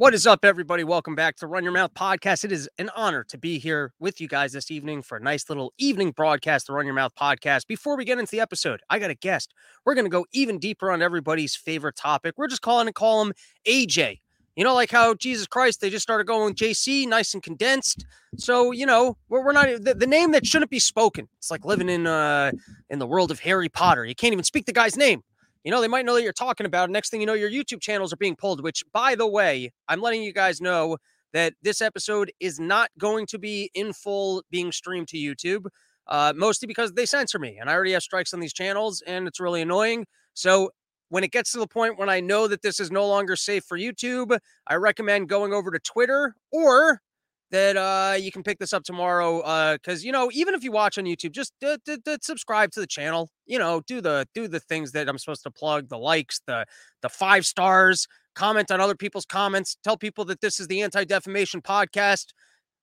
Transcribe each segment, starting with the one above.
What is up, everybody? Welcome back to Run Your Mouth podcast. It is an honor to be here with you guys this evening for a nice little evening broadcast, the Run Your Mouth podcast. Before we get into the episode, I got a guest. We're going to go even deeper on everybody's favorite topic. We're just calling to call him AJ. You know, like how Jesus Christ, they just started going JC, nice and condensed. So, you know, we're, we're not the, the name that shouldn't be spoken. It's like living in uh in the world of Harry Potter. You can't even speak the guy's name. You know, they might know that you're talking about. It. Next thing you know, your YouTube channels are being pulled, which, by the way, I'm letting you guys know that this episode is not going to be in full being streamed to YouTube, uh, mostly because they censor me. And I already have strikes on these channels, and it's really annoying. So when it gets to the point when I know that this is no longer safe for YouTube, I recommend going over to Twitter or that uh, you can pick this up tomorrow. Because uh, you know, even if you watch on YouTube, just d- d- d- subscribe to the channel. You know, do the do the things that I'm supposed to plug: the likes, the the five stars, comment on other people's comments, tell people that this is the Anti Defamation Podcast.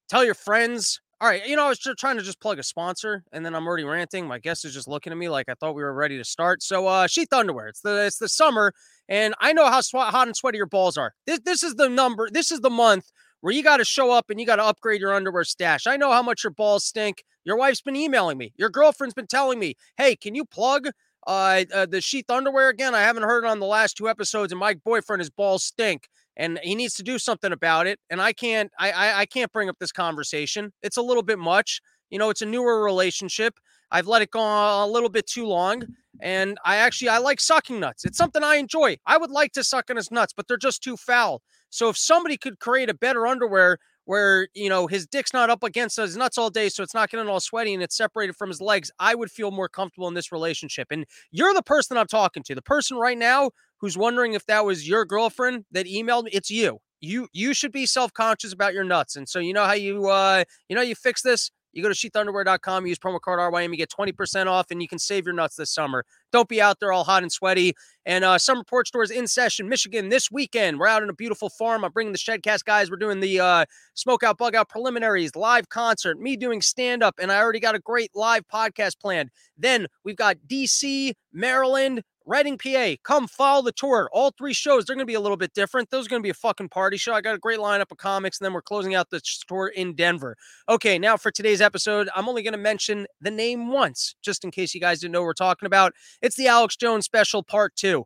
Tell your friends. All right, you know, I was just trying to just plug a sponsor, and then I'm already ranting. My guest is just looking at me like I thought we were ready to start. So, uh, Sheath Underwear. It's the it's the summer, and I know how sw- hot and sweaty your balls are. This this is the number. This is the month where you got to show up and you got to upgrade your underwear stash. I know how much your balls stink. Your wife's been emailing me. Your girlfriend's been telling me, "Hey, can you plug uh, uh, the sheath underwear again? I haven't heard on the last two episodes, and my boyfriend his balls stink, and he needs to do something about it. And I can't, I, I, I can't bring up this conversation. It's a little bit much. You know, it's a newer relationship. I've let it go a little bit too long. And I actually I like sucking nuts. It's something I enjoy. I would like to suck on his nuts, but they're just too foul. So if somebody could create a better underwear where you know his dick's not up against his nuts all day, so it's not getting all sweaty and it's separated from his legs, I would feel more comfortable in this relationship. And you're the person I'm talking to. The person right now who's wondering if that was your girlfriend that emailed me, it's you. You you should be self-conscious about your nuts. And so you know how you uh you know you fix this? You go to sheathunderwear.com, use promo code RYM, you get 20% off, and you can save your nuts this summer. Don't be out there all hot and sweaty. And uh, Summer Porch Stores in session, Michigan, this weekend. We're out in a beautiful farm. I'm bringing the Shedcast guys. We're doing the uh, Smoke Out, Bug Out preliminaries, live concert, me doing stand up, and I already got a great live podcast planned. Then we've got DC, Maryland, Reading, PA. Come follow the tour. All three shows, they're going to be a little bit different. Those are going to be a fucking party show. I got a great lineup of comics, and then we're closing out the tour in Denver. Okay, now for today's episode, I'm only going to mention the name once, just in case you guys didn't know what we're talking about. It's the Alex Jones special part two.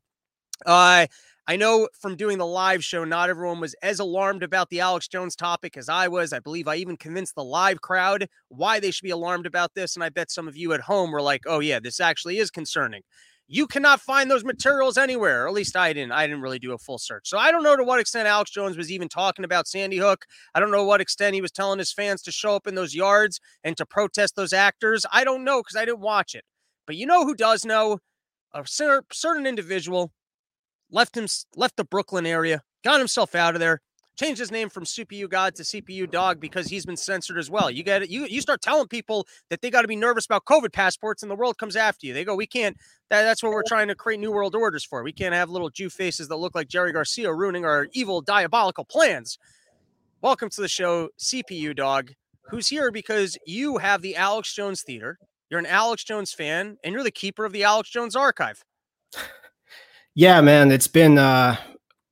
Uh, I know from doing the live show, not everyone was as alarmed about the Alex Jones topic as I was. I believe I even convinced the live crowd why they should be alarmed about this. And I bet some of you at home were like, oh, yeah, this actually is concerning you cannot find those materials anywhere. Or at least I didn't. I didn't really do a full search. So I don't know to what extent Alex Jones was even talking about Sandy Hook. I don't know what extent he was telling his fans to show up in those yards and to protest those actors. I don't know because I didn't watch it. But you know who does know? A certain individual left him left the Brooklyn area, got himself out of there, changed his name from CPU God to CPU Dog because he's been censored as well. You get it. You you start telling people that they got to be nervous about COVID passports, and the world comes after you. They go, we can't. That, that's what we're trying to create new world orders for. We can't have little Jew faces that look like Jerry Garcia ruining our evil, diabolical plans. Welcome to the show, CPU Dog, who's here because you have the Alex Jones Theater. You're an Alex Jones fan, and you're the keeper of the Alex Jones Archive. Yeah, man, it's been uh,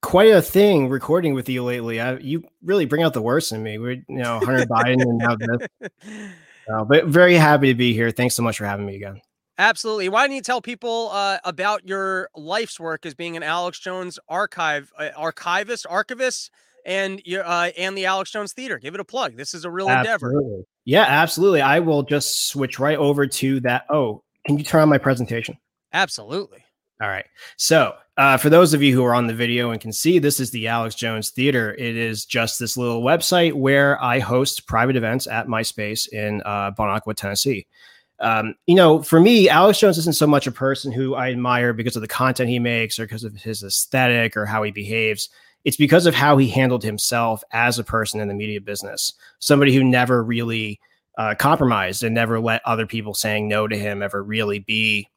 quite a thing recording with you lately. I, you really bring out the worst in me. We're, you know, Hunter Biden and now this. Uh, but very happy to be here. Thanks so much for having me again. Absolutely. Why don't you tell people uh, about your life's work as being an Alex Jones archive uh, archivist, archivist, and your uh, and the Alex Jones Theater? Give it a plug. This is a real absolutely. endeavor. Yeah, absolutely. I will just switch right over to that. Oh, can you turn on my presentation? Absolutely. All right. So, uh, for those of you who are on the video and can see, this is the Alex Jones Theater. It is just this little website where I host private events at my space in uh, Bon Aqua, Tennessee. Um, you know, for me, Alex Jones isn't so much a person who I admire because of the content he makes or because of his aesthetic or how he behaves. It's because of how he handled himself as a person in the media business. Somebody who never really uh, compromised and never let other people saying no to him ever really be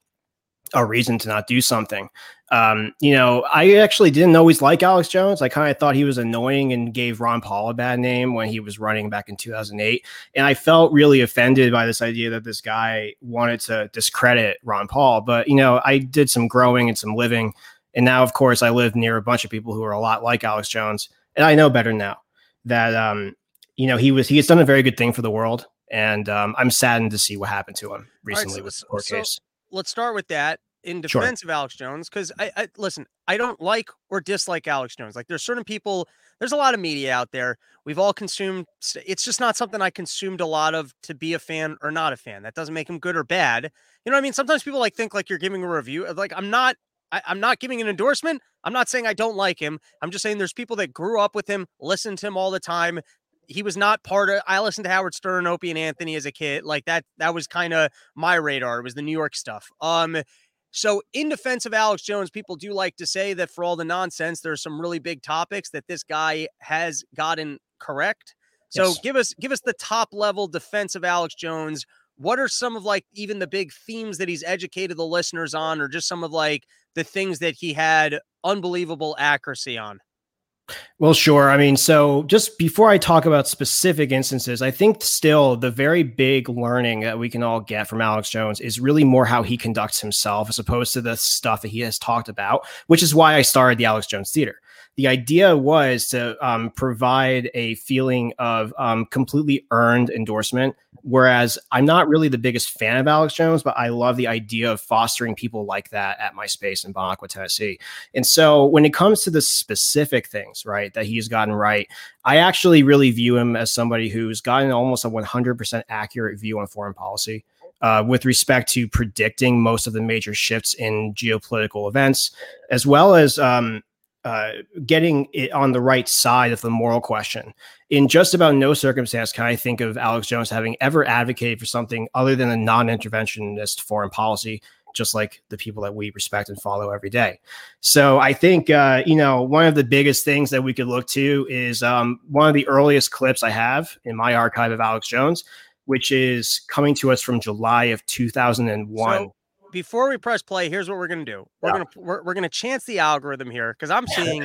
a reason to not do something. Um, you know, I actually didn't always like Alex Jones. I kind of thought he was annoying and gave Ron Paul a bad name when he was running back in 2008. And I felt really offended by this idea that this guy wanted to discredit Ron Paul. But, you know, I did some growing and some living. And now, of course, I live near a bunch of people who are a lot like Alex Jones. and I know better now that um, you know he was he has done a very good thing for the world, and um, I'm saddened to see what happened to him recently right, so, with the court so case. Let's start with that in defense sure. of Alex Jones because I, I, listen, I don't like or dislike Alex Jones. Like there's certain people, there's a lot of media out there. We've all consumed. It's just not something I consumed a lot of to be a fan or not a fan. That doesn't make him good or bad. You know what I mean? Sometimes people like think like you're giving a review. Like I'm not. I, I'm not giving an endorsement. I'm not saying I don't like him. I'm just saying there's people that grew up with him, listened to him all the time. He was not part of. I listened to Howard Stern, Opie, and Anthony as a kid. Like that. That was kind of my radar. It was the New York stuff. Um so, in defense of Alex Jones, people do like to say that for all the nonsense, there are some really big topics that this guy has gotten correct. So, yes. give us give us the top level defense of Alex Jones. What are some of like even the big themes that he's educated the listeners on, or just some of like the things that he had unbelievable accuracy on? Well, sure. I mean, so just before I talk about specific instances, I think still the very big learning that we can all get from Alex Jones is really more how he conducts himself as opposed to the stuff that he has talked about, which is why I started the Alex Jones Theater the idea was to um, provide a feeling of um, completely earned endorsement. Whereas I'm not really the biggest fan of Alex Jones, but I love the idea of fostering people like that at my space in Bon Aqua, Tennessee. And so when it comes to the specific things, right, that he's gotten right, I actually really view him as somebody who's gotten almost a 100% accurate view on foreign policy. Uh, with respect to predicting most of the major shifts in geopolitical events, as well as um, uh, getting it on the right side of the moral question. In just about no circumstance can I think of Alex Jones having ever advocated for something other than a non interventionist foreign policy, just like the people that we respect and follow every day. So I think, uh, you know, one of the biggest things that we could look to is um, one of the earliest clips I have in my archive of Alex Jones, which is coming to us from July of 2001. So- before we press play, here's what we're gonna do. We're yeah. gonna we're, we're gonna chance the algorithm here because I'm seeing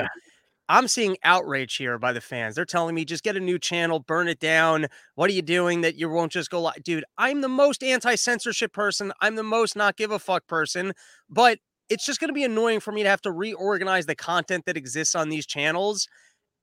I'm seeing outrage here by the fans. They're telling me just get a new channel, burn it down. What are you doing that you won't just go live? Dude, I'm the most anti-censorship person. I'm the most not give a fuck person. But it's just gonna be annoying for me to have to reorganize the content that exists on these channels.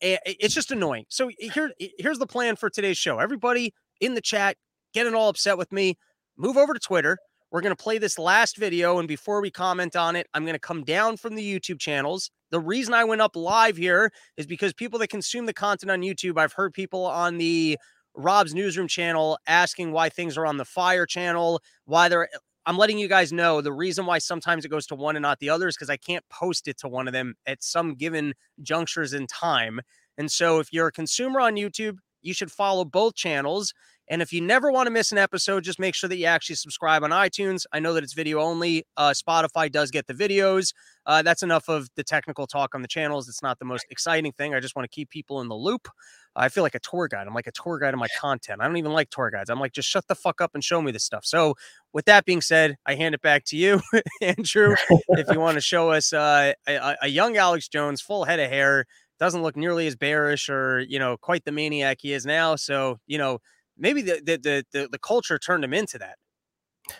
Eh, it's just annoying. So here, here's the plan for today's show. Everybody in the chat getting all upset with me. Move over to Twitter we're going to play this last video. And before we comment on it, I'm going to come down from the YouTube channels. The reason I went up live here is because people that consume the content on YouTube, I've heard people on the Rob's Newsroom channel asking why things are on the Fire channel, why they're. I'm letting you guys know the reason why sometimes it goes to one and not the other is because I can't post it to one of them at some given junctures in time. And so if you're a consumer on YouTube, you should follow both channels. And if you never want to miss an episode, just make sure that you actually subscribe on iTunes. I know that it's video only. Uh, Spotify does get the videos. Uh, that's enough of the technical talk on the channels. It's not the most exciting thing. I just want to keep people in the loop. I feel like a tour guide. I'm like a tour guide of my content. I don't even like tour guides. I'm like, just shut the fuck up and show me this stuff. So, with that being said, I hand it back to you, Andrew. if you want to show us uh, a, a young Alex Jones, full head of hair, doesn't look nearly as bearish or you know quite the maniac he is now. So, you know maybe the, the the the, culture turned him into that.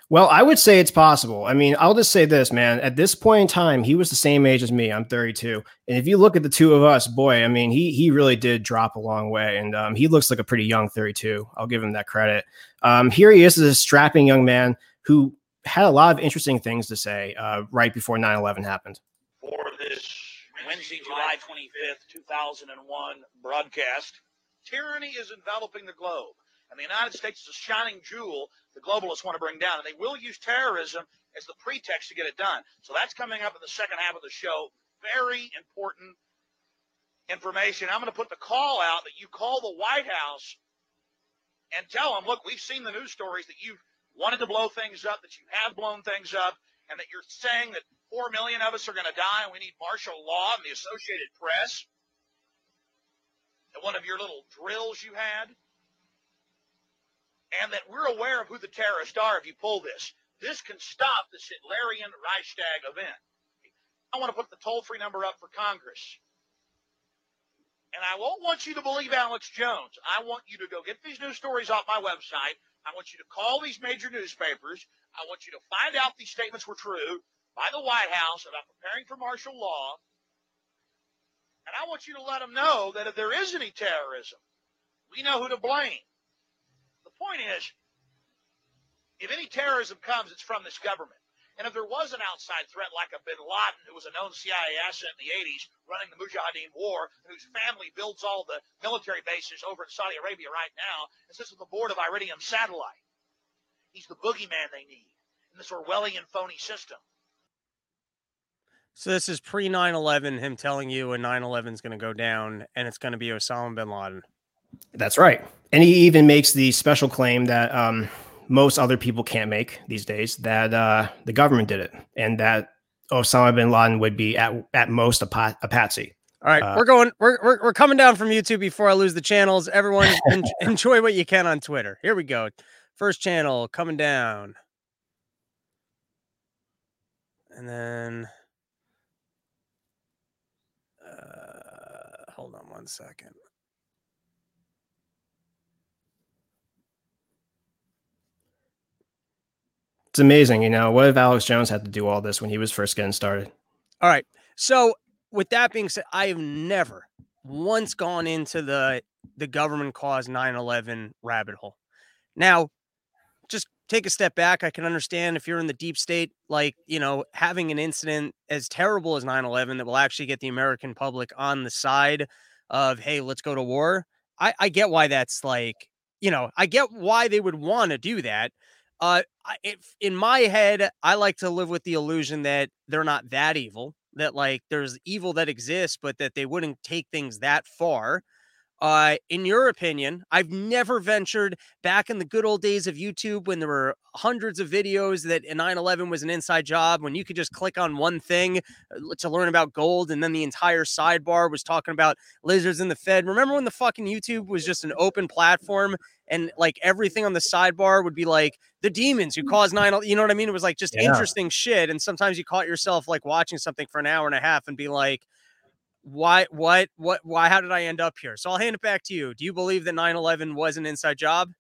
Well, I would say it's possible. I mean, I'll just say this, man. At this point in time, he was the same age as me. I'm 32, and if you look at the two of us, boy, I mean, he he really did drop a long way, and um, he looks like a pretty young 32. I'll give him that credit. Um, here he is, as a strapping young man who had a lot of interesting things to say uh, right before 9/11 happened. For this Wednesday, July 25th, 2001 broadcast, tyranny is enveloping the globe and the United States is a shining jewel the globalists want to bring down. And they will use terrorism as the pretext to get it done. So that's coming up in the second half of the show. Very important information. I'm going to put the call out that you call the White House and tell them, look, we've seen the news stories that you've wanted to blow things up, that you have blown things up, and that you're saying that four million of us are going to die and we need martial law and the Associated Press. And one of your little drills you had and that we're aware of who the terrorists are if you pull this. This can stop this Hitlerian Reichstag event. I want to put the toll free number up for Congress. And I won't want you to believe Alex Jones. I want you to go get these news stories off my website. I want you to call these major newspapers. I want you to find out these statements were true by the White House about preparing for martial law. And I want you to let them know that if there is any terrorism, we know who to blame. Point is, if any terrorism comes, it's from this government. And if there was an outside threat like a bin Laden, who was a known CIA asset in the 80s, running the Mujahideen war, and whose family builds all the military bases over in Saudi Arabia right now, and sits on the board of Iridium Satellite, he's the boogeyman they need in this Orwellian phony system. So this is pre 9/11 him telling you a 9/11 is going to go down and it's going to be Osama bin Laden. That's right. And he even makes the special claim that um, most other people can't make these days that uh, the government did it and that Osama bin Laden would be at, at most a, pat- a patsy. All right, uh, we're going. We're, we're we're coming down from YouTube before I lose the channels. Everyone, en- enjoy what you can on Twitter. Here we go. First channel coming down, and then uh, hold on one second. It's amazing, you know. What if Alex Jones had to do all this when he was first getting started? All right. So, with that being said, I have never once gone into the the government caused 9/11 rabbit hole. Now, just take a step back. I can understand if you're in the deep state, like, you know, having an incident as terrible as 9 11 that will actually get the American public on the side of, hey, let's go to war. I, I get why that's like, you know, I get why they would want to do that. Uh, if in my head, I like to live with the illusion that they're not that evil, that like there's evil that exists, but that they wouldn't take things that far. Uh, in your opinion, I've never ventured back in the good old days of YouTube when there were hundreds of videos that 9 11 was an inside job, when you could just click on one thing uh, to learn about gold, and then the entire sidebar was talking about lizards in the Fed. Remember when the fucking YouTube was just an open platform and like everything on the sidebar would be like the demons who caused 9/11? you know what I mean? It was like just yeah. interesting shit. And sometimes you caught yourself like watching something for an hour and a half and be like, why what what why how did I end up here? So I'll hand it back to you. Do you believe that 9/11 was an inside job?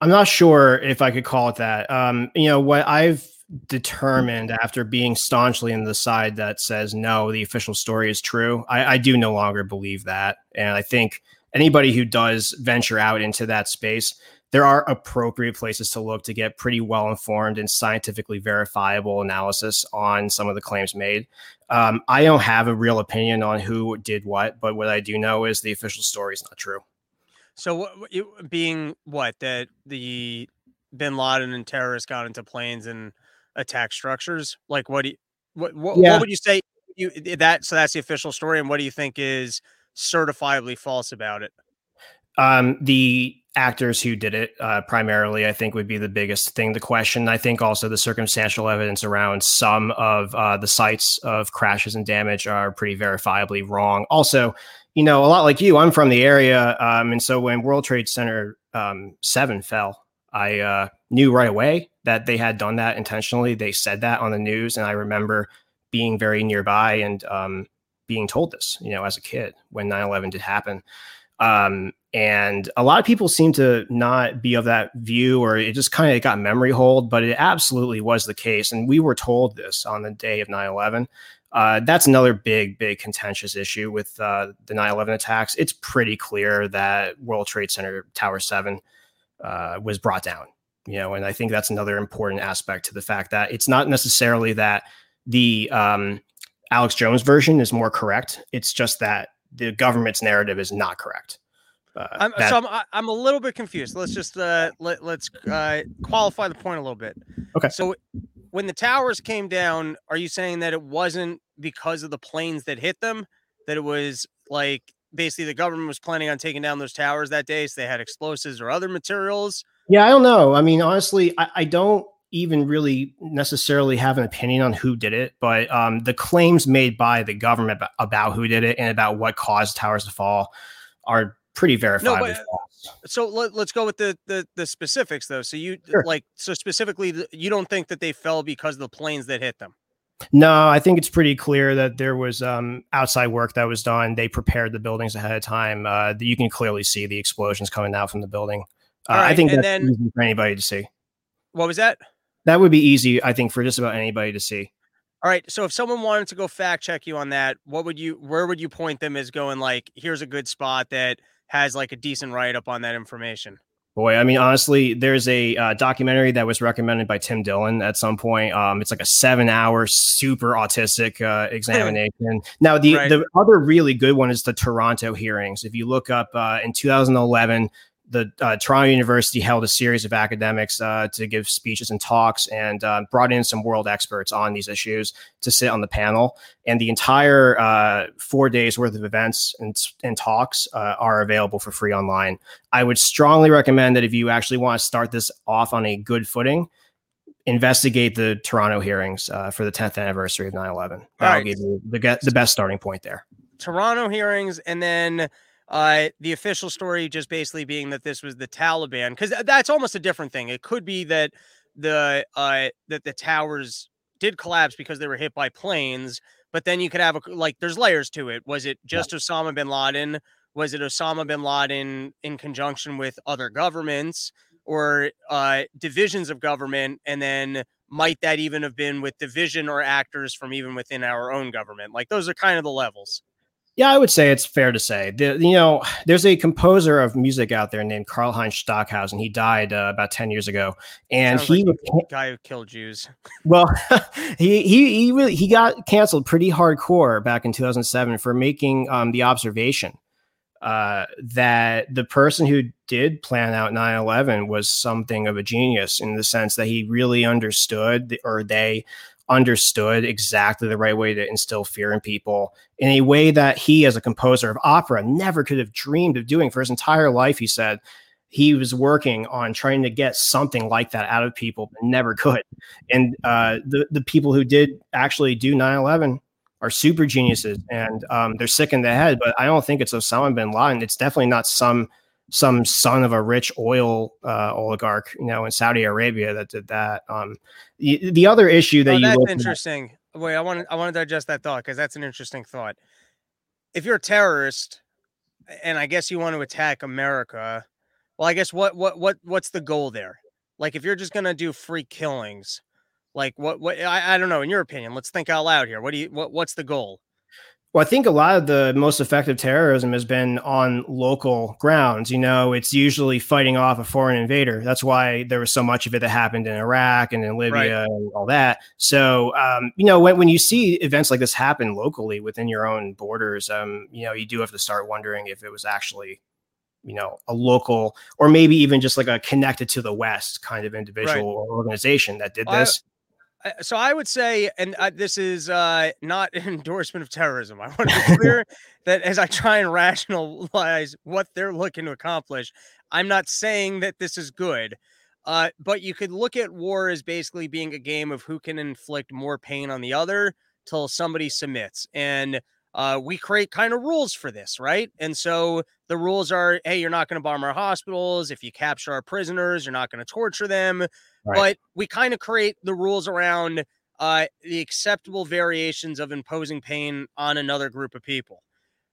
I'm not sure if I could call it that. Um, you know, what I've determined after being staunchly in the side that says no, the official story is true. I, I do no longer believe that, and I think anybody who does venture out into that space there are appropriate places to look to get pretty well informed and scientifically verifiable analysis on some of the claims made. Um, I don't have a real opinion on who did what, but what I do know is the official story is not true. So, what, being what that the Bin Laden and terrorists got into planes and attack structures, like what do you, what what, yeah. what would you say you that so that's the official story, and what do you think is certifiably false about it? Um, the actors who did it uh, primarily, I think, would be the biggest thing to question. I think also the circumstantial evidence around some of uh, the sites of crashes and damage are pretty verifiably wrong. Also, you know, a lot like you, I'm from the area, um, and so when World Trade Center um, seven fell, I uh, knew right away that they had done that intentionally. They said that on the news, and I remember being very nearby and um, being told this, you know, as a kid when 9/11 did happen. Um, and a lot of people seem to not be of that view, or it just kind of got memory hold, but it absolutely was the case. And we were told this on the day of 9 11. Uh, that's another big, big contentious issue with uh, the 9 11 attacks. It's pretty clear that World Trade Center Tower 7 uh, was brought down, you know, and I think that's another important aspect to the fact that it's not necessarily that the um, Alex Jones version is more correct. It's just that the government's narrative is not correct. Uh, I'm, that, so I'm I'm a little bit confused. Let's just uh, let let's uh, qualify the point a little bit. Okay. So when the towers came down, are you saying that it wasn't because of the planes that hit them? That it was like basically the government was planning on taking down those towers that day, so they had explosives or other materials? Yeah, I don't know. I mean, honestly, I, I don't even really necessarily have an opinion on who did it, but um, the claims made by the government about who did it and about what caused towers to fall are pretty verifiable. No, uh, so let, us go with the, the the specifics though. So you sure. like so specifically, you don't think that they fell because of the planes that hit them? No, I think it's pretty clear that there was um, outside work that was done. They prepared the buildings ahead of time. Uh, you can clearly see the explosions coming out from the building. Uh, right, I think that's then, easy for anybody to see. What was that? That would be easy, I think, for just about anybody to see. All right. So if someone wanted to go fact check you on that, what would you where would you point them as going like, here's a good spot that has like a decent write up on that information? Boy, I mean, honestly, there's a uh, documentary that was recommended by Tim Dillon at some point. Um, it's like a seven-hour, super autistic uh, examination. now, the right. the other really good one is the Toronto hearings. If you look up uh, in 2011, the uh, Toronto University held a series of academics uh, to give speeches and talks and uh, brought in some world experts on these issues to sit on the panel. And the entire uh, four days worth of events and, and talks uh, are available for free online. I would strongly recommend that if you actually want to start this off on a good footing, investigate the Toronto hearings uh, for the 10th anniversary of 9 11. That'll right. give you the, the best starting point there. Toronto hearings and then uh, the official story just basically being that this was the Taliban, because that's almost a different thing. It could be that the uh, that the towers did collapse because they were hit by planes, but then you could have a like there's layers to it. Was it just yeah. Osama bin Laden? Was it Osama bin Laden in conjunction with other governments or uh, divisions of government? And then might that even have been with division or actors from even within our own government? Like those are kind of the levels. Yeah, I would say it's fair to say. The, you know, there's a composer of music out there named Karlheinz Stockhausen. He died uh, about 10 years ago. And Sounds he like was guy who killed Jews. Well, he he he really, he got canceled pretty hardcore back in 2007 for making um, the observation uh, that the person who did plan out 9/11 was something of a genius in the sense that he really understood the, or they understood exactly the right way to instill fear in people in a way that he, as a composer of opera, never could have dreamed of doing for his entire life. He said he was working on trying to get something like that out of people, but never could. And uh, the the people who did actually do 9/11 are super geniuses, and um, they're sick in the head. But I don't think it's Osama bin Laden. It's definitely not some some son of a rich oil uh, oligarch, you know, in Saudi Arabia that did that. Um, the, the other issue that oh, you that's interesting. At, Wait, I want to I want to digest that thought because that's an interesting thought. If you're a terrorist, and I guess you want to attack America, well, I guess what what what what's the goal there? Like, if you're just gonna do free killings, like what what I, I don't know. In your opinion, let's think out loud here. What do you what what's the goal? Well, I think a lot of the most effective terrorism has been on local grounds. You know, it's usually fighting off a foreign invader. That's why there was so much of it that happened in Iraq and in Libya right. and all that. So, um, you know, when, when you see events like this happen locally within your own borders, um, you know, you do have to start wondering if it was actually you know a local or maybe even just like a connected to the west kind of individual right. or organization that did this so I would say, and uh, this is uh, not an endorsement of terrorism. I want to be clear that as I try and rationalize what they're looking to accomplish, I'm not saying that this is good. Uh, but you could look at war as basically being a game of who can inflict more pain on the other till somebody submits. And uh, we create kind of rules for this, right? And so the rules are hey, you're not going to bomb our hospitals. If you capture our prisoners, you're not going to torture them. Right. But we kind of create the rules around uh, the acceptable variations of imposing pain on another group of people.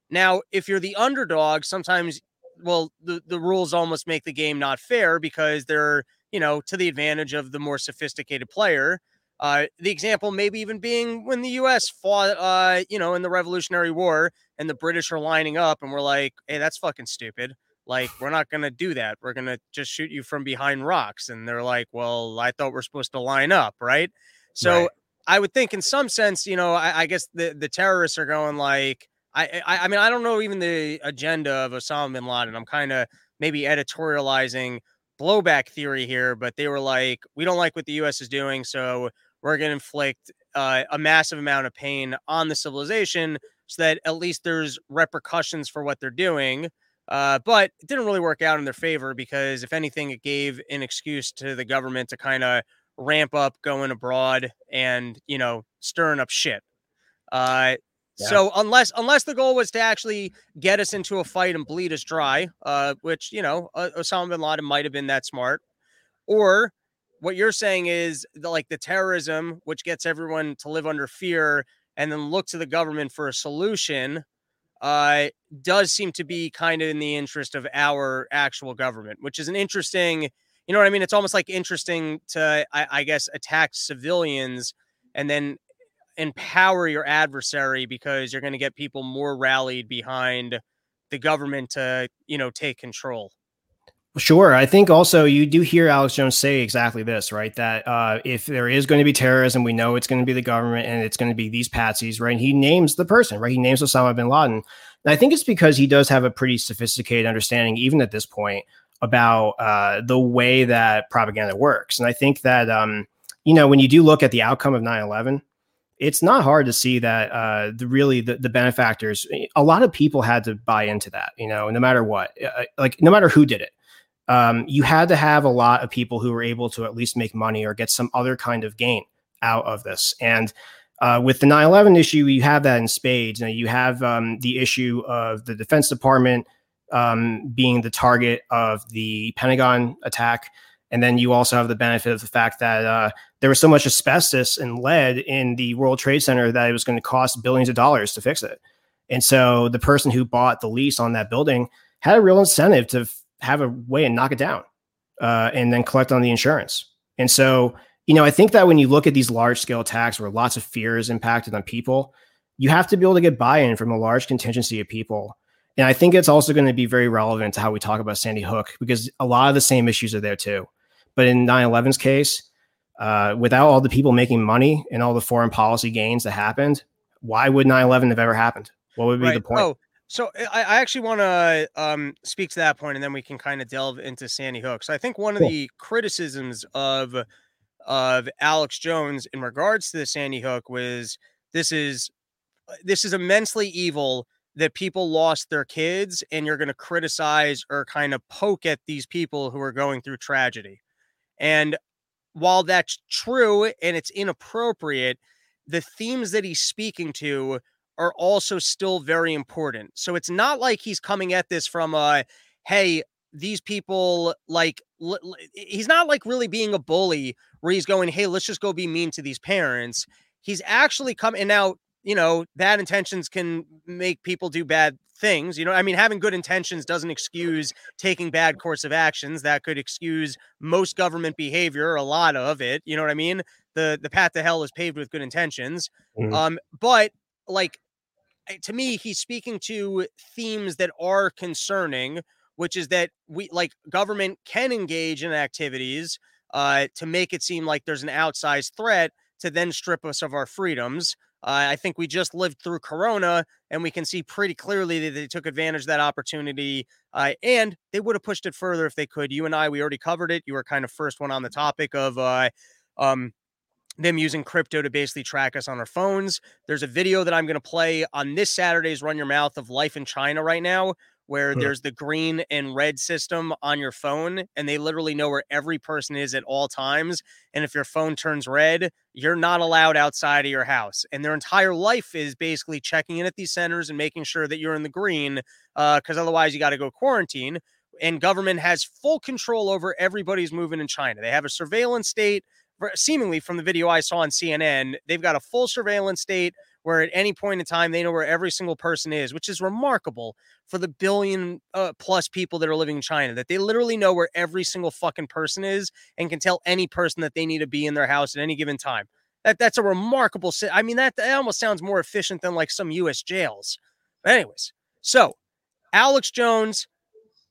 Now, if you're the underdog, sometimes, well, the, the rules almost make the game not fair because they're, you know, to the advantage of the more sophisticated player. Uh, the example maybe even being when the U.S. fought, uh, you know, in the Revolutionary War, and the British are lining up, and we're like, "Hey, that's fucking stupid. Like, we're not gonna do that. We're gonna just shoot you from behind rocks." And they're like, "Well, I thought we're supposed to line up, right?" So right. I would think, in some sense, you know, I, I guess the the terrorists are going like, I, I, I mean, I don't know even the agenda of Osama bin Laden. I'm kind of maybe editorializing blowback theory here, but they were like, we don't like what the U.S. is doing, so we're going to inflict uh, a massive amount of pain on the civilization so that at least there's repercussions for what they're doing. Uh, but it didn't really work out in their favor because, if anything, it gave an excuse to the government to kind of ramp up going abroad and you know stirring up shit. Uh, yeah. So unless unless the goal was to actually get us into a fight and bleed us dry, uh, which you know uh, Osama bin Laden might have been that smart, or what you're saying is the, like the terrorism, which gets everyone to live under fear and then look to the government for a solution, uh, does seem to be kind of in the interest of our actual government, which is an interesting, you know what I mean? It's almost like interesting to, I, I guess, attack civilians and then empower your adversary because you're going to get people more rallied behind the government to, you know, take control. Sure. I think also you do hear Alex Jones say exactly this, right? That uh, if there is going to be terrorism, we know it's going to be the government and it's going to be these patsies, right? And he names the person, right? He names Osama bin Laden. And I think it's because he does have a pretty sophisticated understanding, even at this point, about uh, the way that propaganda works. And I think that, um, you know, when you do look at the outcome of 9 11, it's not hard to see that uh, the really the, the benefactors, a lot of people had to buy into that, you know, no matter what, uh, like no matter who did it um, you had to have a lot of people who were able to at least make money or get some other kind of gain out of this. And uh, with the 9 11 issue, you have that in spades. Now, you have um, the issue of the Defense Department um, being the target of the Pentagon attack. And then you also have the benefit of the fact that uh, there was so much asbestos and lead in the World Trade Center that it was going to cost billions of dollars to fix it. And so the person who bought the lease on that building had a real incentive to have a way and knock it down uh, and then collect on the insurance. And so, you know, I think that when you look at these large scale attacks where lots of fear is impacted on people, you have to be able to get buy in from a large contingency of people. And I think it's also going to be very relevant to how we talk about Sandy Hook because a lot of the same issues are there too. But in 9 11's case, uh, without all the people making money and all the foreign policy gains that happened, why would 9 11 have ever happened? What would be right. the point? Oh, so I, I actually want to um, speak to that point, and then we can kind of delve into Sandy Hook. So I think one of the criticisms of of Alex Jones in regards to the Sandy Hook was this is uh, this is immensely evil that people lost their kids, and you're going to criticize or kind of poke at these people who are going through tragedy. And while that's true and it's inappropriate, the themes that he's speaking to are also still very important. So it's not like he's coming at this from a, hey, these people like l- l- he's not like really being a bully where he's going, hey, let's just go be mean to these parents. He's actually coming now, you know, bad intentions can make people do bad things. You know, I mean, having good intentions doesn't excuse taking bad course of actions. That could excuse most government behavior, a lot of it. You know what I mean? The the path to hell is paved with good intentions. Mm-hmm. Um, but like to me, he's speaking to themes that are concerning, which is that we like government can engage in activities uh, to make it seem like there's an outsized threat to then strip us of our freedoms. Uh, I think we just lived through Corona, and we can see pretty clearly that they took advantage of that opportunity, uh, and they would have pushed it further if they could. You and I, we already covered it. You were kind of first one on the topic of uh, um, them using crypto to basically track us on our phones. There's a video that I'm going to play on this Saturday's Run Your Mouth of life in China right now, where there's the green and red system on your phone, and they literally know where every person is at all times. And if your phone turns red, you're not allowed outside of your house. And their entire life is basically checking in at these centers and making sure that you're in the green, because uh, otherwise you got to go quarantine. And government has full control over everybody's moving in China. They have a surveillance state seemingly from the video I saw on CNN, they've got a full surveillance state where at any point in time they know where every single person is, which is remarkable for the billion uh, plus people that are living in China. That they literally know where every single fucking person is and can tell any person that they need to be in their house at any given time. That that's a remarkable. I mean, that, that almost sounds more efficient than like some U.S. jails. But anyways, so Alex Jones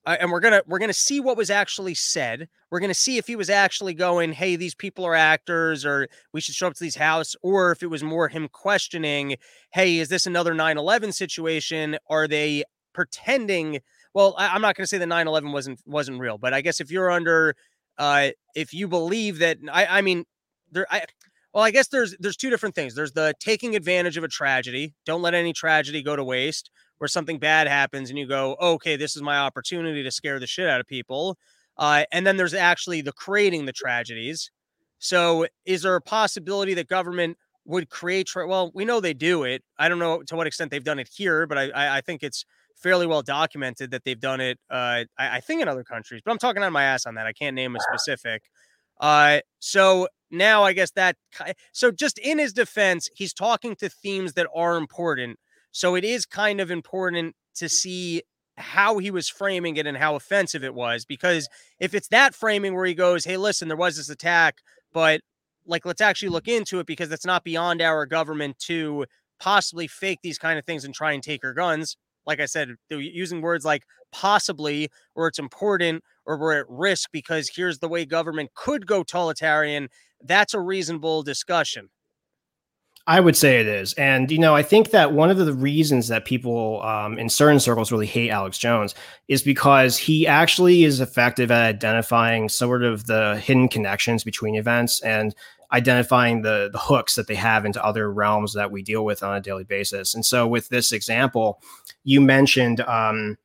uh, and we're gonna we're gonna see what was actually said. We're gonna see if he was actually going, "Hey, these people are actors," or "We should show up to these house," or if it was more him questioning, "Hey, is this another 9/11 situation? Are they pretending?" Well, I, am not gonna say the 9/11 wasn't wasn't real, but I guess if you're under, uh, if you believe that, I I mean, there I. Well, I guess there's there's two different things. There's the taking advantage of a tragedy. Don't let any tragedy go to waste where something bad happens and you go, oh, okay, this is my opportunity to scare the shit out of people. Uh, and then there's actually the creating the tragedies. So is there a possibility that government would create? Tra- well, we know they do it. I don't know to what extent they've done it here, but I, I, I think it's fairly well documented that they've done it. Uh, I, I, think in other countries, but I'm talking on my ass on that. I can't name a specific. Uh, so now I guess that. So just in his defense, he's talking to themes that are important so it is kind of important to see how he was framing it and how offensive it was. Because if it's that framing where he goes, hey, listen, there was this attack, but like let's actually look into it because it's not beyond our government to possibly fake these kind of things and try and take our guns. Like I said, using words like possibly, or it's important, or we're at risk because here's the way government could go totalitarian. That's a reasonable discussion. I would say it is. And, you know, I think that one of the reasons that people um, in certain circles really hate Alex Jones is because he actually is effective at identifying sort of the hidden connections between events and identifying the, the hooks that they have into other realms that we deal with on a daily basis. And so, with this example, you mentioned um,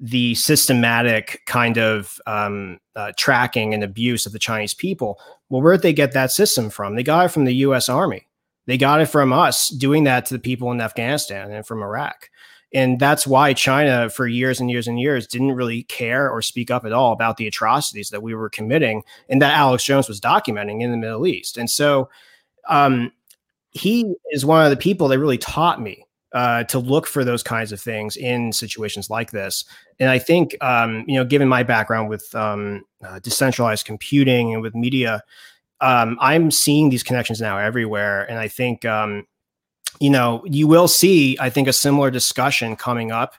the systematic kind of um, uh, tracking and abuse of the Chinese people. Well, where'd they get that system from? They got it from the US Army they got it from us doing that to the people in Afghanistan and from Iraq. And that's why China, for years and years and years, didn't really care or speak up at all about the atrocities that we were committing and that Alex Jones was documenting in the Middle East. And so um, he is one of the people that really taught me uh, to look for those kinds of things in situations like this. And I think, um, you know, given my background with um, uh, decentralized computing and with media, um, I'm seeing these connections now everywhere, and I think um, you know you will see. I think a similar discussion coming up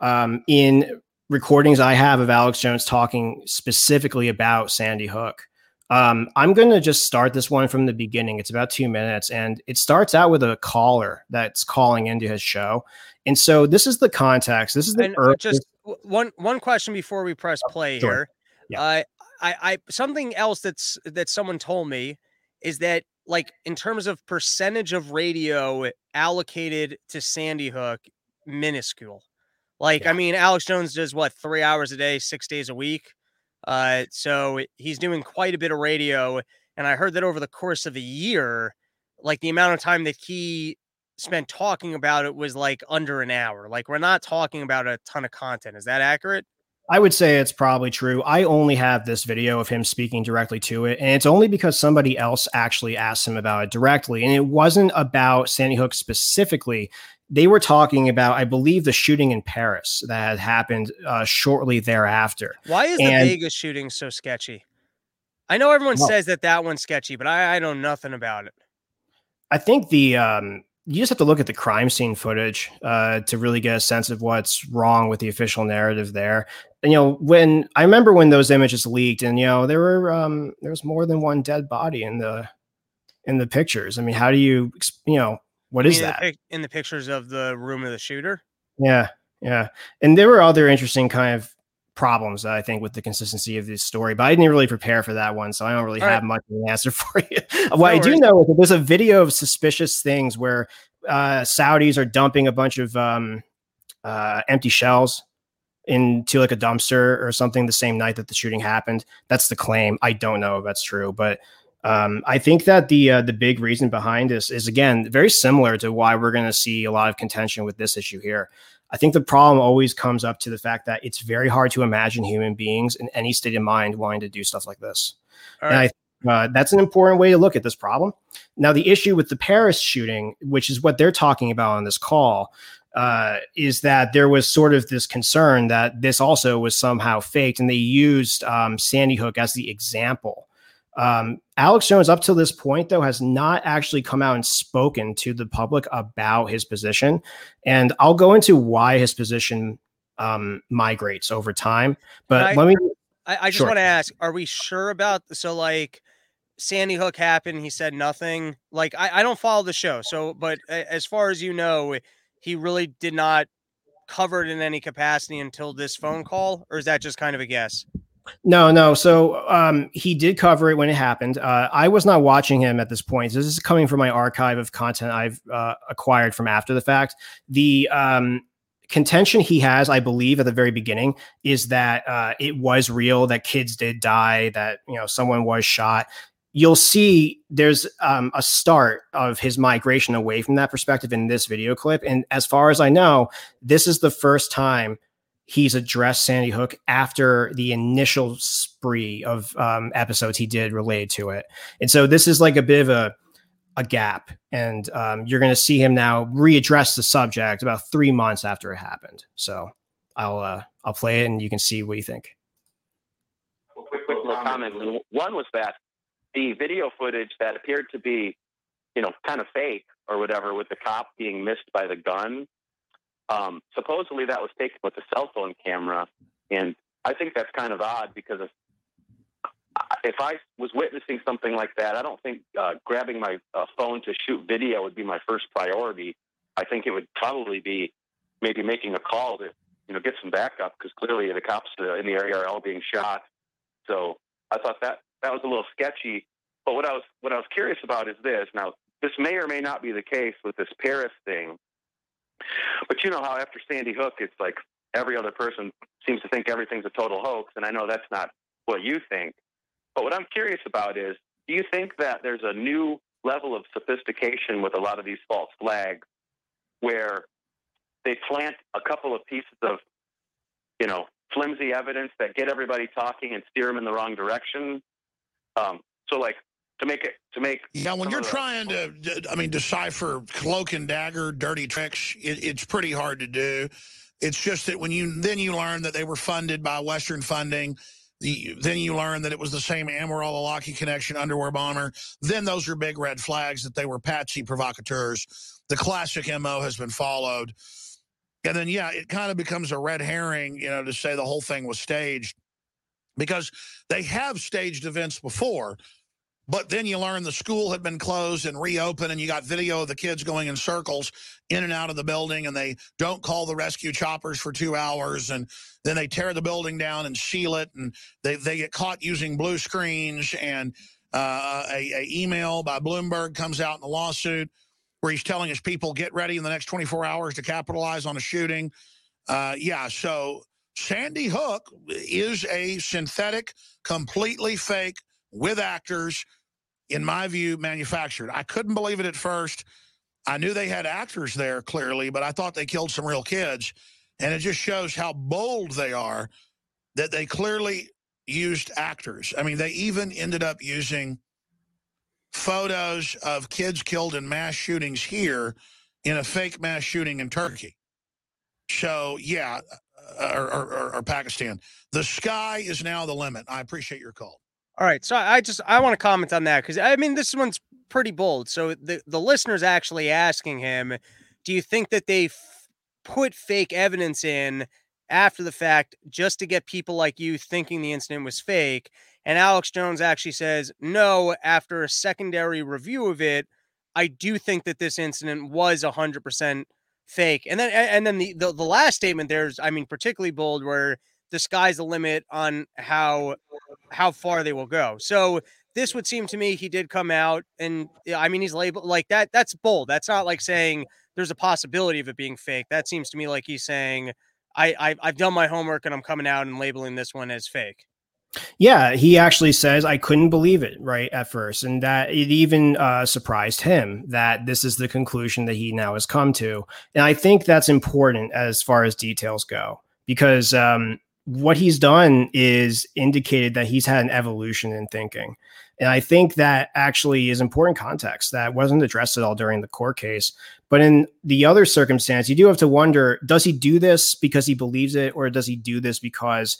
um, in recordings I have of Alex Jones talking specifically about Sandy Hook. Um, I'm going to just start this one from the beginning. It's about two minutes, and it starts out with a caller that's calling into his show. And so this is the context. This is the and just one one question before we press play sure. here. Yeah. Uh, I, I something else that's that someone told me is that like in terms of percentage of radio allocated to Sandy Hook, minuscule. Like yeah. I mean, Alex Jones does what three hours a day, six days a week. Uh, so he's doing quite a bit of radio, and I heard that over the course of a year, like the amount of time that he spent talking about it was like under an hour. Like we're not talking about a ton of content. Is that accurate? I would say it's probably true. I only have this video of him speaking directly to it, and it's only because somebody else actually asked him about it directly. And it wasn't about Sandy Hook specifically. They were talking about, I believe, the shooting in Paris that had happened uh, shortly thereafter. Why is and, the Vegas shooting so sketchy? I know everyone well, says that that one's sketchy, but I, I know nothing about it. I think the um, you just have to look at the crime scene footage uh, to really get a sense of what's wrong with the official narrative there. And you know, when I remember when those images leaked, and you know, there were um, there was more than one dead body in the in the pictures. I mean, how do you you know what is that in the, in the pictures of the room of the shooter? Yeah, yeah, and there were other interesting kind of problems I think with the consistency of this story, but I didn't really prepare for that one, so I don't really All have right. much of an answer for you. what no I do know is that there's a video of suspicious things where uh, Saudis are dumping a bunch of um, uh, empty shells into like a dumpster or something the same night that the shooting happened. That's the claim. I don't know if that's true, but um, I think that the uh, the big reason behind this is again very similar to why we're going to see a lot of contention with this issue here. I think the problem always comes up to the fact that it's very hard to imagine human beings in any state of mind wanting to do stuff like this. All and right. I, uh, that's an important way to look at this problem. Now, the issue with the Paris shooting, which is what they're talking about on this call, uh, is that there was sort of this concern that this also was somehow faked, and they used um, Sandy Hook as the example um, Alex Jones, up to this point, though, has not actually come out and spoken to the public about his position. And I'll go into why his position um, migrates over time. But I, let me. I, I just sure. want to ask are we sure about so, like, Sandy Hook happened? He said nothing. Like, I, I don't follow the show. So, but as far as you know, he really did not cover it in any capacity until this phone call, or is that just kind of a guess? No, no. So um, he did cover it when it happened. Uh, I was not watching him at this point. This is coming from my archive of content I've uh, acquired from after the fact. The um, contention he has, I believe, at the very beginning is that uh, it was real, that kids did die, that you know someone was shot. You'll see there's um, a start of his migration away from that perspective in this video clip. And as far as I know, this is the first time he's addressed Sandy Hook after the initial spree of um, episodes he did related to it. And so this is like a bit of a a gap, and um, you're going to see him now readdress the subject about three months after it happened. So I'll uh, I'll play it, and you can see what you think. Quick, quick little comment. One was that the video footage that appeared to be, you know, kind of fake or whatever, with the cop being missed by the gun. Um, supposedly that was taken with a cell phone camera, and I think that's kind of odd because if, if I was witnessing something like that, I don't think uh, grabbing my uh, phone to shoot video would be my first priority. I think it would probably be maybe making a call to you know get some backup because clearly the cops uh, in the area are all being shot. So I thought that that was a little sketchy. But what I was what I was curious about is this. Now this may or may not be the case with this Paris thing. But you know how after Sandy Hook, it's like every other person seems to think everything's a total hoax, and I know that's not what you think. But what I'm curious about is, do you think that there's a new level of sophistication with a lot of these false flags, where they plant a couple of pieces of, you know, flimsy evidence that get everybody talking and steer them in the wrong direction? Um, so, like, to make it to make yeah when you're trying to i mean decipher cloak and dagger dirty tricks it, it's pretty hard to do it's just that when you then you learn that they were funded by western funding the, then you learn that it was the same Amarillo Lockheed connection underwear bomber. Then those are big red flags that they were patsy provocateurs. The classic MO has been followed. And then, yeah, it kind of becomes a red herring, you know, to say the whole thing was staged because they have staged events before. But then you learn the school had been closed and reopened, and you got video of the kids going in circles in and out of the building, and they don't call the rescue choppers for two hours, and then they tear the building down and seal it, and they, they get caught using blue screens, and uh, a, a email by Bloomberg comes out in the lawsuit where he's telling his people, get ready in the next 24 hours to capitalize on a shooting. Uh, yeah, so Sandy Hook is a synthetic, completely fake with actors, in my view, manufactured. I couldn't believe it at first. I knew they had actors there clearly, but I thought they killed some real kids. And it just shows how bold they are that they clearly used actors. I mean, they even ended up using photos of kids killed in mass shootings here in a fake mass shooting in Turkey. So, yeah, uh, or, or, or Pakistan. The sky is now the limit. I appreciate your call. All right, so I just I want to comment on that because I mean this one's pretty bold. So the the listener's actually asking him, do you think that they f- put fake evidence in after the fact just to get people like you thinking the incident was fake? And Alex Jones actually says, no, after a secondary review of it, I do think that this incident was 100% fake. And then and then the, the, the last statement there's I mean particularly bold where the sky's the limit on how how far they will go. So this would seem to me he did come out and I mean he's labeled like that. That's bold. That's not like saying there's a possibility of it being fake. That seems to me like he's saying I, I I've done my homework and I'm coming out and labeling this one as fake. Yeah, he actually says I couldn't believe it right at first, and that it even uh, surprised him that this is the conclusion that he now has come to. And I think that's important as far as details go because um, what he's done is indicated that he's had an evolution in thinking. And I think that actually is important context that wasn't addressed at all during the court case. But in the other circumstance, you do have to wonder does he do this because he believes it, or does he do this because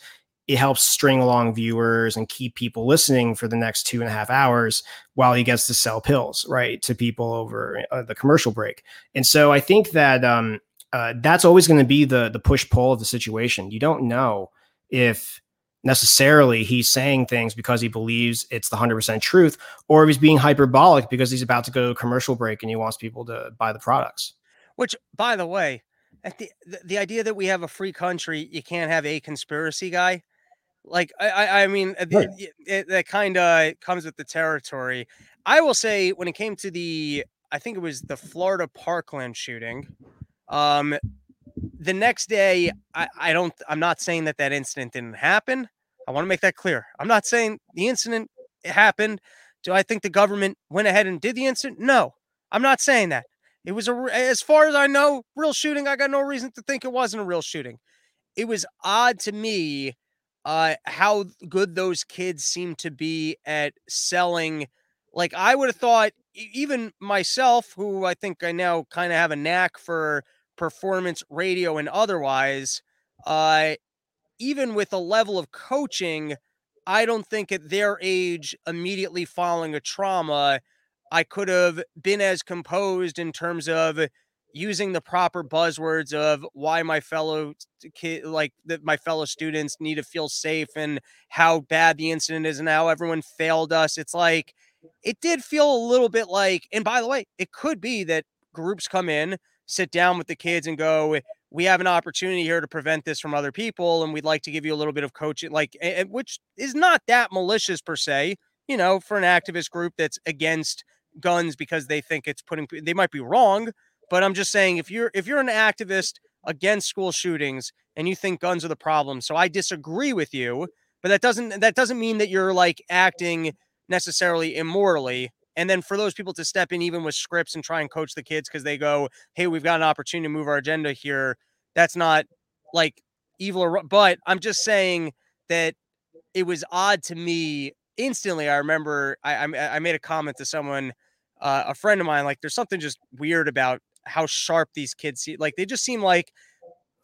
it helps string along viewers and keep people listening for the next two and a half hours while he gets to sell pills, right, to people over uh, the commercial break? And so I think that um, uh, that's always going to be the the push pull of the situation. You don't know if necessarily he's saying things because he believes it's the 100% truth or if he's being hyperbolic because he's about to go to a commercial break and he wants people to buy the products. Which by the way the, the, the idea that we have a free country you can't have a conspiracy guy. Like i i mean right. it, it, that kind of comes with the territory. I will say when it came to the i think it was the florida parkland shooting um the next day, I, I don't, I'm not saying that that incident didn't happen. I want to make that clear. I'm not saying the incident happened. Do I think the government went ahead and did the incident? No, I'm not saying that. It was a, as far as I know, real shooting. I got no reason to think it wasn't a real shooting. It was odd to me uh, how good those kids seem to be at selling. Like I would have thought, even myself, who I think I now kind of have a knack for performance radio and otherwise, uh, even with a level of coaching, I don't think at their age, immediately following a trauma, I could have been as composed in terms of using the proper buzzwords of why my fellow kid like that my fellow students need to feel safe and how bad the incident is and how everyone failed us. It's like it did feel a little bit like and by the way it could be that groups come in sit down with the kids and go we have an opportunity here to prevent this from other people and we'd like to give you a little bit of coaching like which is not that malicious per se you know for an activist group that's against guns because they think it's putting they might be wrong but i'm just saying if you're if you're an activist against school shootings and you think guns are the problem so i disagree with you but that doesn't that doesn't mean that you're like acting necessarily immorally and then for those people to step in even with scripts and try and coach the kids because they go hey we've got an opportunity to move our agenda here that's not like evil or but i'm just saying that it was odd to me instantly i remember i i, I made a comment to someone uh, a friend of mine like there's something just weird about how sharp these kids see like they just seem like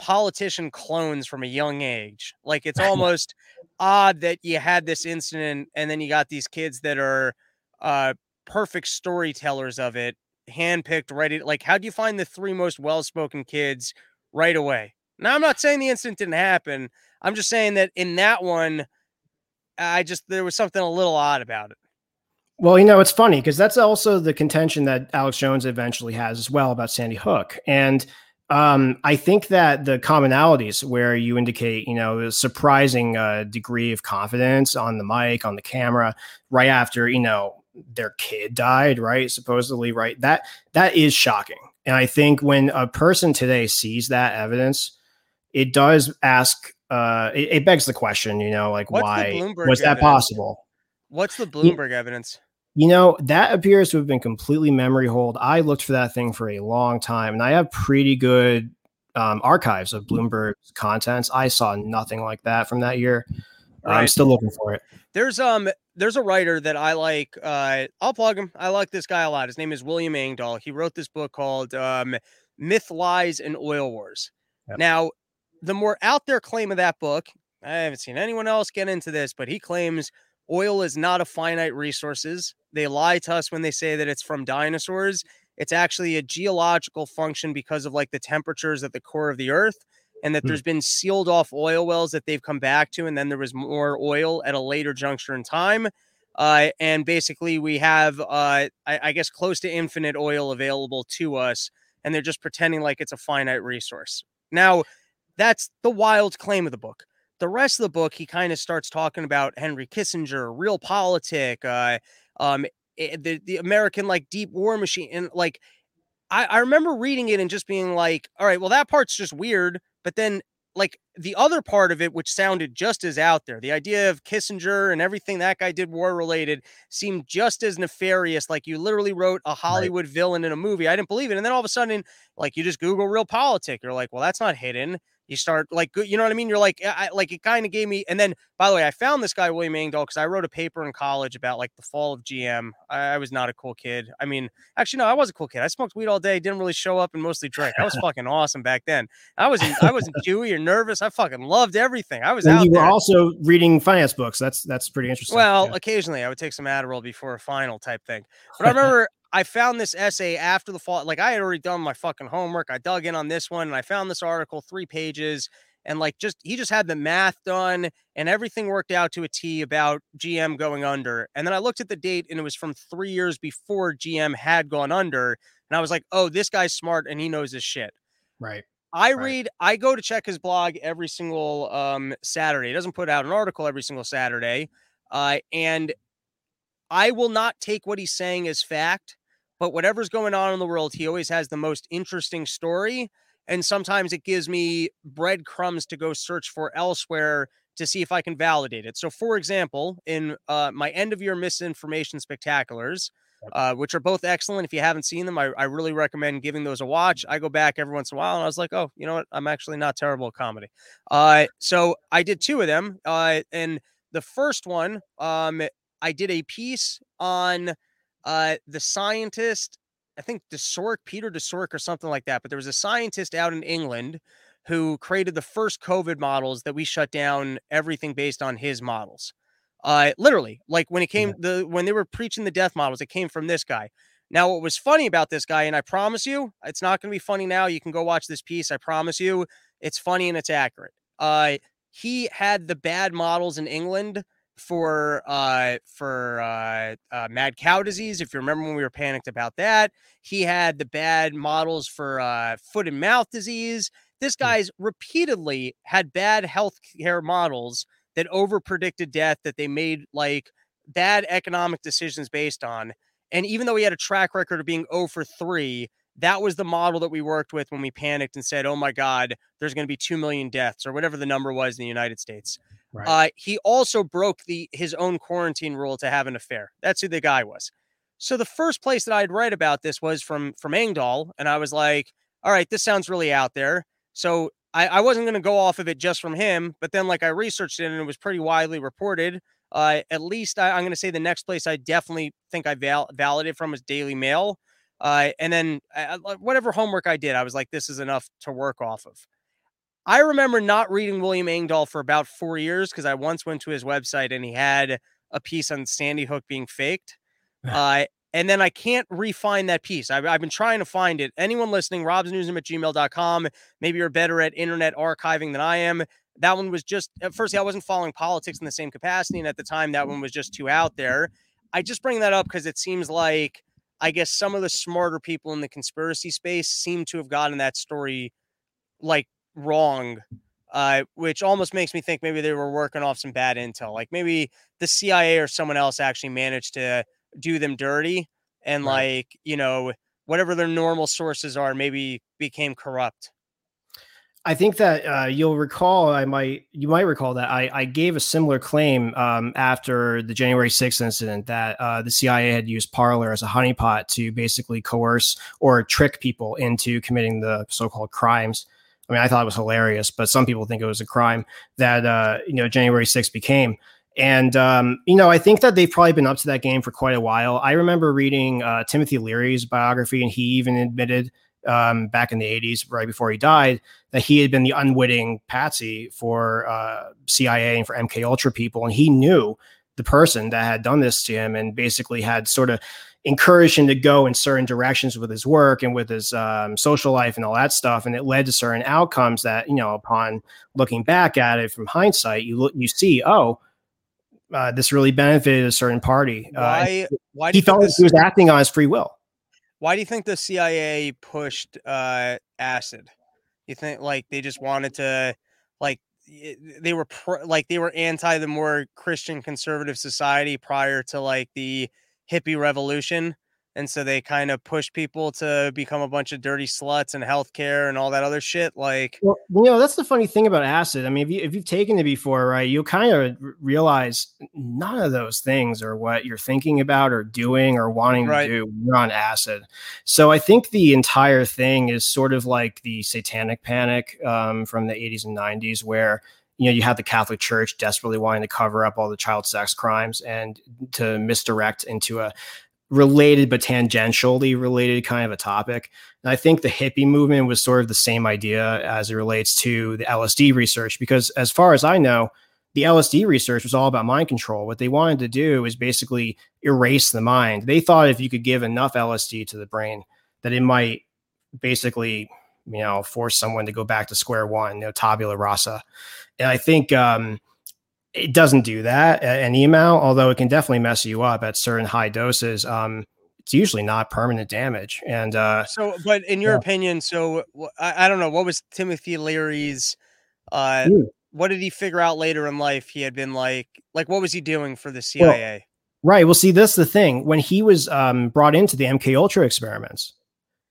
politician clones from a young age. Like it's almost odd that you had this incident and then you got these kids that are uh perfect storytellers of it handpicked ready like how do you find the three most well-spoken kids right away now i'm not saying the incident didn't happen i'm just saying that in that one i just there was something a little odd about it well, you know, it's funny because that's also the contention that Alex Jones eventually has as well about Sandy Hook. And um, I think that the commonalities where you indicate, you know, a surprising uh, degree of confidence on the mic, on the camera, right after, you know, their kid died, right? Supposedly, right? That that is shocking. And I think when a person today sees that evidence, it does ask. Uh, it, it begs the question, you know, like What's why was that evidence? possible? What's the Bloomberg yeah. evidence? You know, that appears to have been completely memory hold. I looked for that thing for a long time and I have pretty good um, archives of Bloomberg's contents. I saw nothing like that from that year. Right. I'm still looking for it. There's um there's a writer that I like. Uh, I'll plug him. I like this guy a lot. His name is William Engdahl. He wrote this book called um, Myth, Lies, and Oil Wars. Yep. Now, the more out there claim of that book, I haven't seen anyone else get into this, but he claims Oil is not a finite resources. They lie to us when they say that it's from dinosaurs. It's actually a geological function because of like the temperatures at the core of the earth and that hmm. there's been sealed off oil wells that they've come back to and then there was more oil at a later juncture in time. Uh, and basically we have uh, I, I guess close to infinite oil available to us and they're just pretending like it's a finite resource. Now, that's the wild claim of the book the rest of the book, he kind of starts talking about Henry Kissinger, realpolitik, uh, um, eh, the the American like deep war machine, and like I, I remember reading it and just being like, all right, well that part's just weird, but then like the other part of it, which sounded just as out there, the idea of Kissinger and everything that guy did war related seemed just as nefarious. Like you literally wrote a Hollywood right. villain in a movie. I didn't believe it. And then all of a sudden, like you just Google realpolitik, you're like, well, that's not hidden. You start like you know what I mean. You're like I, like it kind of gave me. And then by the way, I found this guy William Engdahl because I wrote a paper in college about like the fall of GM. I, I, was not a cool kid. I mean, actually no, I was a cool kid. I smoked weed all day, didn't really show up, and mostly drank. I was fucking awesome back then. I wasn't I wasn't chewy or nervous. I fucking loved everything. I was and out. You were also reading finance books. That's that's pretty interesting. Well, yeah. occasionally I would take some Adderall before a final type thing. But I remember I found this essay after the fall. Like I had already done my fucking homework. I dug in on this one and I found this article, three pages and like just he just had the math done and everything worked out to a T about GM going under. And then I looked at the date and it was from three years before GM had gone under. And I was like, oh, this guy's smart and he knows his shit. Right. I right. read, I go to check his blog every single um, Saturday. He doesn't put out an article every single Saturday. Uh, and I will not take what he's saying as fact, but whatever's going on in the world, he always has the most interesting story and sometimes it gives me breadcrumbs to go search for elsewhere to see if I can validate it. So, for example, in uh, my end of year misinformation spectaculars, uh, which are both excellent. If you haven't seen them, I, I, really recommend giving those a watch. I go back every once in a while and I was like, oh, you know what? I'm actually not terrible at comedy. Uh, so I did two of them. Uh, and the first one, um, I did a piece on uh, the scientist I think Daszork, Peter Daszork, or something like that. But there was a scientist out in England who created the first COVID models that we shut down everything based on his models. Uh, literally, like when it came the when they were preaching the death models, it came from this guy. Now, what was funny about this guy, and I promise you, it's not going to be funny now. You can go watch this piece. I promise you, it's funny and it's accurate. Uh, he had the bad models in England for uh for uh, uh, mad cow disease if you remember when we were panicked about that. He had the bad models for uh foot and mouth disease. This hmm. guy's repeatedly had bad health care models that over predicted death that they made like bad economic decisions based on. And even though he had a track record of being 0 for 3 that was the model that we worked with when we panicked and said oh my god there's going to be 2 million deaths or whatever the number was in the united states Right. Uh, he also broke the his own quarantine rule to have an affair. That's who the guy was. So the first place that I'd read about this was from from Engdahl, and I was like, all right, this sounds really out there. So I, I wasn't going to go off of it just from him, but then like I researched it and it was pretty widely reported. Uh, at least I, am going to say the next place I definitely think I val- validated from was Daily Mail. Uh, and then uh, whatever homework I did, I was like, this is enough to work off of. I remember not reading William Engdahl for about four years because I once went to his website and he had a piece on Sandy Hook being faked. Uh, and then I can't refine that piece. I've, I've, been trying to find it. Anyone listening, robsnewsroom at gmail.com. Maybe you're better at internet archiving than I am. That one was just, at first, I wasn't following politics in the same capacity. And at the time, that one was just too out there. I just bring that up because it seems like, I guess, some of the smarter people in the conspiracy space seem to have gotten that story like wrong, uh, which almost makes me think maybe they were working off some bad intel. Like maybe the CIA or someone else actually managed to do them dirty and right. like, you know, whatever their normal sources are, maybe became corrupt. I think that uh, you'll recall, I might, you might recall that I, I gave a similar claim um, after the January 6th incident that uh, the CIA had used Parler as a honeypot to basically coerce or trick people into committing the so called crimes. I mean, I thought it was hilarious, but some people think it was a crime that uh, you know January 6th became. And um, you know, I think that they've probably been up to that game for quite a while. I remember reading uh, Timothy Leary's biography, and he even admitted um, back in the 80s, right before he died, that he had been the unwitting patsy for uh, CIA and for MK Ultra people, and he knew the person that had done this to him, and basically had sort of encouraged him to go in certain directions with his work and with his um, social life and all that stuff. And it led to certain outcomes that, you know, upon looking back at it from hindsight, you look, you see, oh, uh, this really benefited a certain party. Why? Uh, why he felt like he was acting on his free will. Why do you think the CIA pushed uh, acid? You think like they just wanted to, like they were pr- like they were anti the more Christian conservative society prior to like the hippie revolution. And so they kind of push people to become a bunch of dirty sluts and healthcare and all that other shit. Like, well, you know, that's the funny thing about acid. I mean, if, you, if you've taken it before, right, you'll kind of realize none of those things are what you're thinking about or doing or wanting right. to do when you're on acid. So I think the entire thing is sort of like the satanic panic um, from the 80s and 90s, where you know, you have the Catholic Church desperately wanting to cover up all the child sex crimes and to misdirect into a related but tangentially related kind of a topic. And I think the hippie movement was sort of the same idea as it relates to the LSD research, because as far as I know, the LSD research was all about mind control. What they wanted to do is basically erase the mind. They thought if you could give enough LSD to the brain, that it might basically, you know, force someone to go back to square one, you know, tabula rasa. And I think um, it doesn't do that at any amount, although it can definitely mess you up at certain high doses. Um, it's usually not permanent damage. And uh, so, but in your yeah. opinion, so I, I, don't know, what was Timothy Leary's? Uh, what did he figure out later in life? He had been like, like, what was he doing for the CIA? Well, right. Well, see, that's the thing. When he was um, brought into the MK Ultra experiments,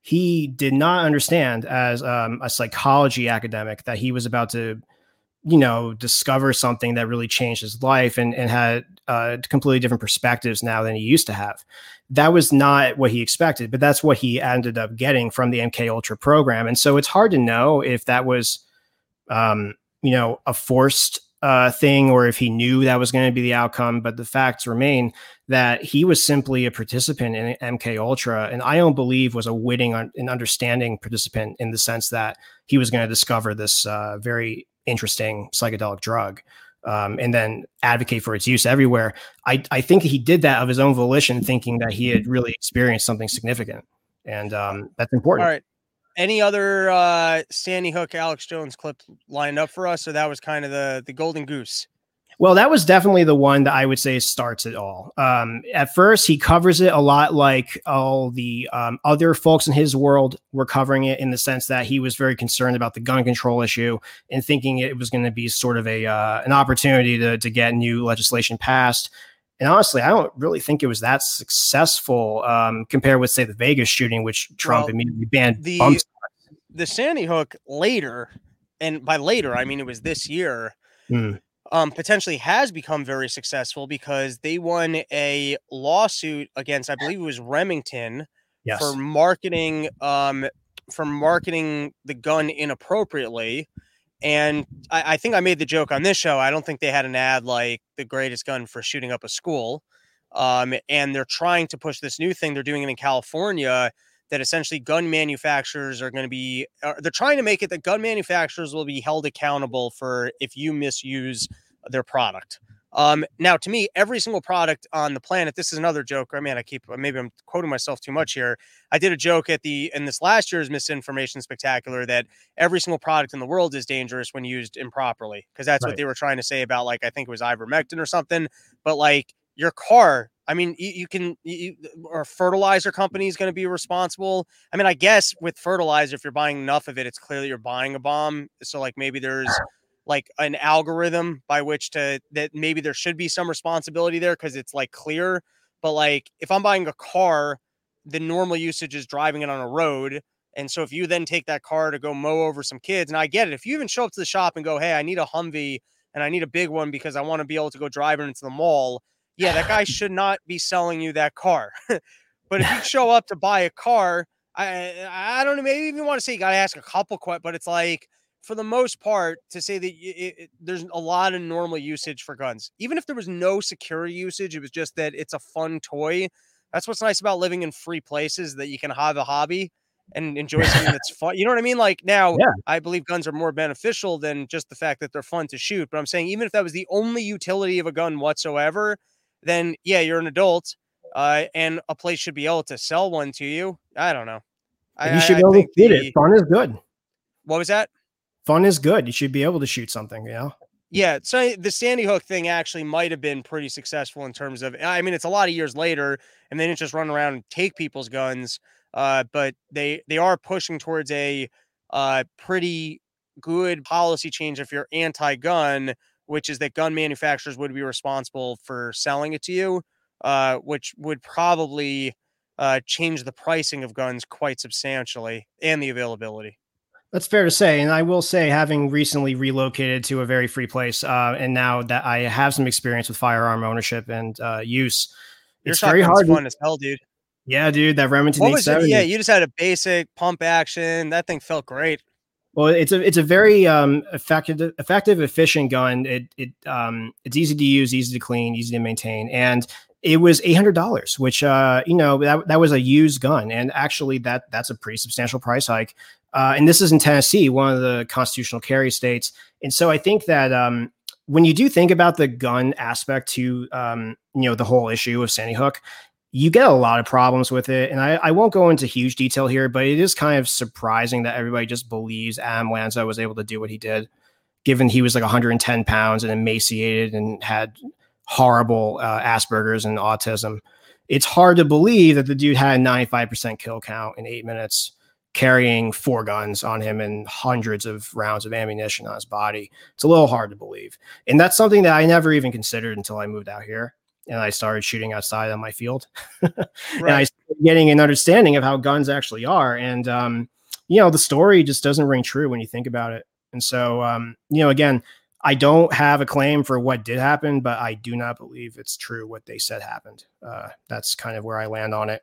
he did not understand as um, a psychology academic that he was about to you know, discover something that really changed his life and, and had uh, completely different perspectives now than he used to have. That was not what he expected, but that's what he ended up getting from the MK Ultra program. And so it's hard to know if that was, um, you know, a forced uh, thing or if he knew that was going to be the outcome. But the facts remain that he was simply a participant in MK Ultra, and I don't believe was a witting and understanding participant in the sense that he was going to discover this uh, very interesting psychedelic drug. um, and then advocate for its use everywhere. I, I think he did that of his own volition, thinking that he had really experienced something significant. And um, that's important. All right. Any other uh, Sandy Hook, Alex Jones clip lined up for us, So that was kind of the the golden goose? Well, that was definitely the one that I would say starts it all. Um, at first, he covers it a lot like all the um, other folks in his world were covering it in the sense that he was very concerned about the gun control issue and thinking it was going to be sort of a uh, an opportunity to, to get new legislation passed. And honestly, I don't really think it was that successful um, compared with, say, the Vegas shooting, which Trump well, immediately banned. The, the Sandy Hook later, and by later, I mean it was this year. Mm um, potentially has become very successful because they won a lawsuit against, I believe it was Remington, yes. for marketing um, for marketing the gun inappropriately. And I, I, think I made the joke on this show. I don't think they had an ad like the greatest gun for shooting up a school. Um, and they're trying to push this new thing they're doing it in California that essentially gun manufacturers are going to be uh, they're trying to make it that gun manufacturers will be held accountable for if you misuse their product. Um, now, to me, every single product on the planet. This is another joke. I mean, I keep maybe I'm quoting myself too much here. I did a joke at the in this last year's misinformation spectacular that every single product in the world is dangerous when used improperly because that's right. what they were trying to say about like I think it was ivermectin or something. But like your car, I mean, you, you can you, or fertilizer company is going to be responsible. I mean, I guess with fertilizer, if you're buying enough of it, it's clear that you're buying a bomb. So like maybe there's like an algorithm by which to that maybe there should be some responsibility there because it's like clear. But like if I'm buying a car, the normal usage is driving it on a road. And so if you then take that car to go mow over some kids, and I get it, if you even show up to the shop and go, Hey, I need a Humvee and I need a big one because I want to be able to go driving into the mall, yeah, that guy should not be selling you that car. but if you show up to buy a car, I I don't know, maybe even want to say you gotta ask a couple questions, but it's like for the most part, to say that it, it, there's a lot of normal usage for guns. Even if there was no security usage, it was just that it's a fun toy. That's what's nice about living in free places that you can have a hobby and enjoy something that's fun. You know what I mean? Like now, yeah. I believe guns are more beneficial than just the fact that they're fun to shoot. But I'm saying even if that was the only utility of a gun whatsoever, then yeah, you're an adult, uh, and a place should be able to sell one to you. I don't know. I, you should be able to get it. Fun is good. What was that? fun is good. You should be able to shoot something, you know? Yeah, so the Sandy Hook thing actually might have been pretty successful in terms of. I mean, it's a lot of years later, and they didn't just run around and take people's guns. Uh, but they they are pushing towards a uh, pretty good policy change if you're anti-gun, which is that gun manufacturers would be responsible for selling it to you, uh, which would probably uh, change the pricing of guns quite substantially and the availability. That's fair to say. And I will say, having recently relocated to a very free place, uh, and now that I have some experience with firearm ownership and uh, use, Your it's very hard. Fun as hell, dude. Yeah, dude. That Remington what was it? Yeah, you just had a basic pump action. That thing felt great. Well, it's a it's a very um, effective, effective, efficient gun. It it um, it's easy to use, easy to clean, easy to maintain, and it was eight hundred dollars, which uh, you know that that was a used gun, and actually that that's a pretty substantial price hike. Uh, and this is in Tennessee, one of the constitutional carry states. And so I think that um, when you do think about the gun aspect to um, you know the whole issue of Sandy Hook, you get a lot of problems with it. And I, I, won't go into huge detail here, but it is kind of surprising that everybody just believes Adam Lanza was able to do what he did, given he was like 110 pounds and emaciated and had horrible uh, Asperger's and autism. It's hard to believe that the dude had a 95% kill count in eight minutes, carrying four guns on him and hundreds of rounds of ammunition on his body. It's a little hard to believe. And that's something that I never even considered until I moved out here and I started shooting outside on my field. right. And I started getting an understanding of how guns actually are. And, um, you know, the story just doesn't ring true when you think about it. And so, um, you know, again, I don't have a claim for what did happen, but I do not believe it's true what they said happened. Uh, that's kind of where I land on it.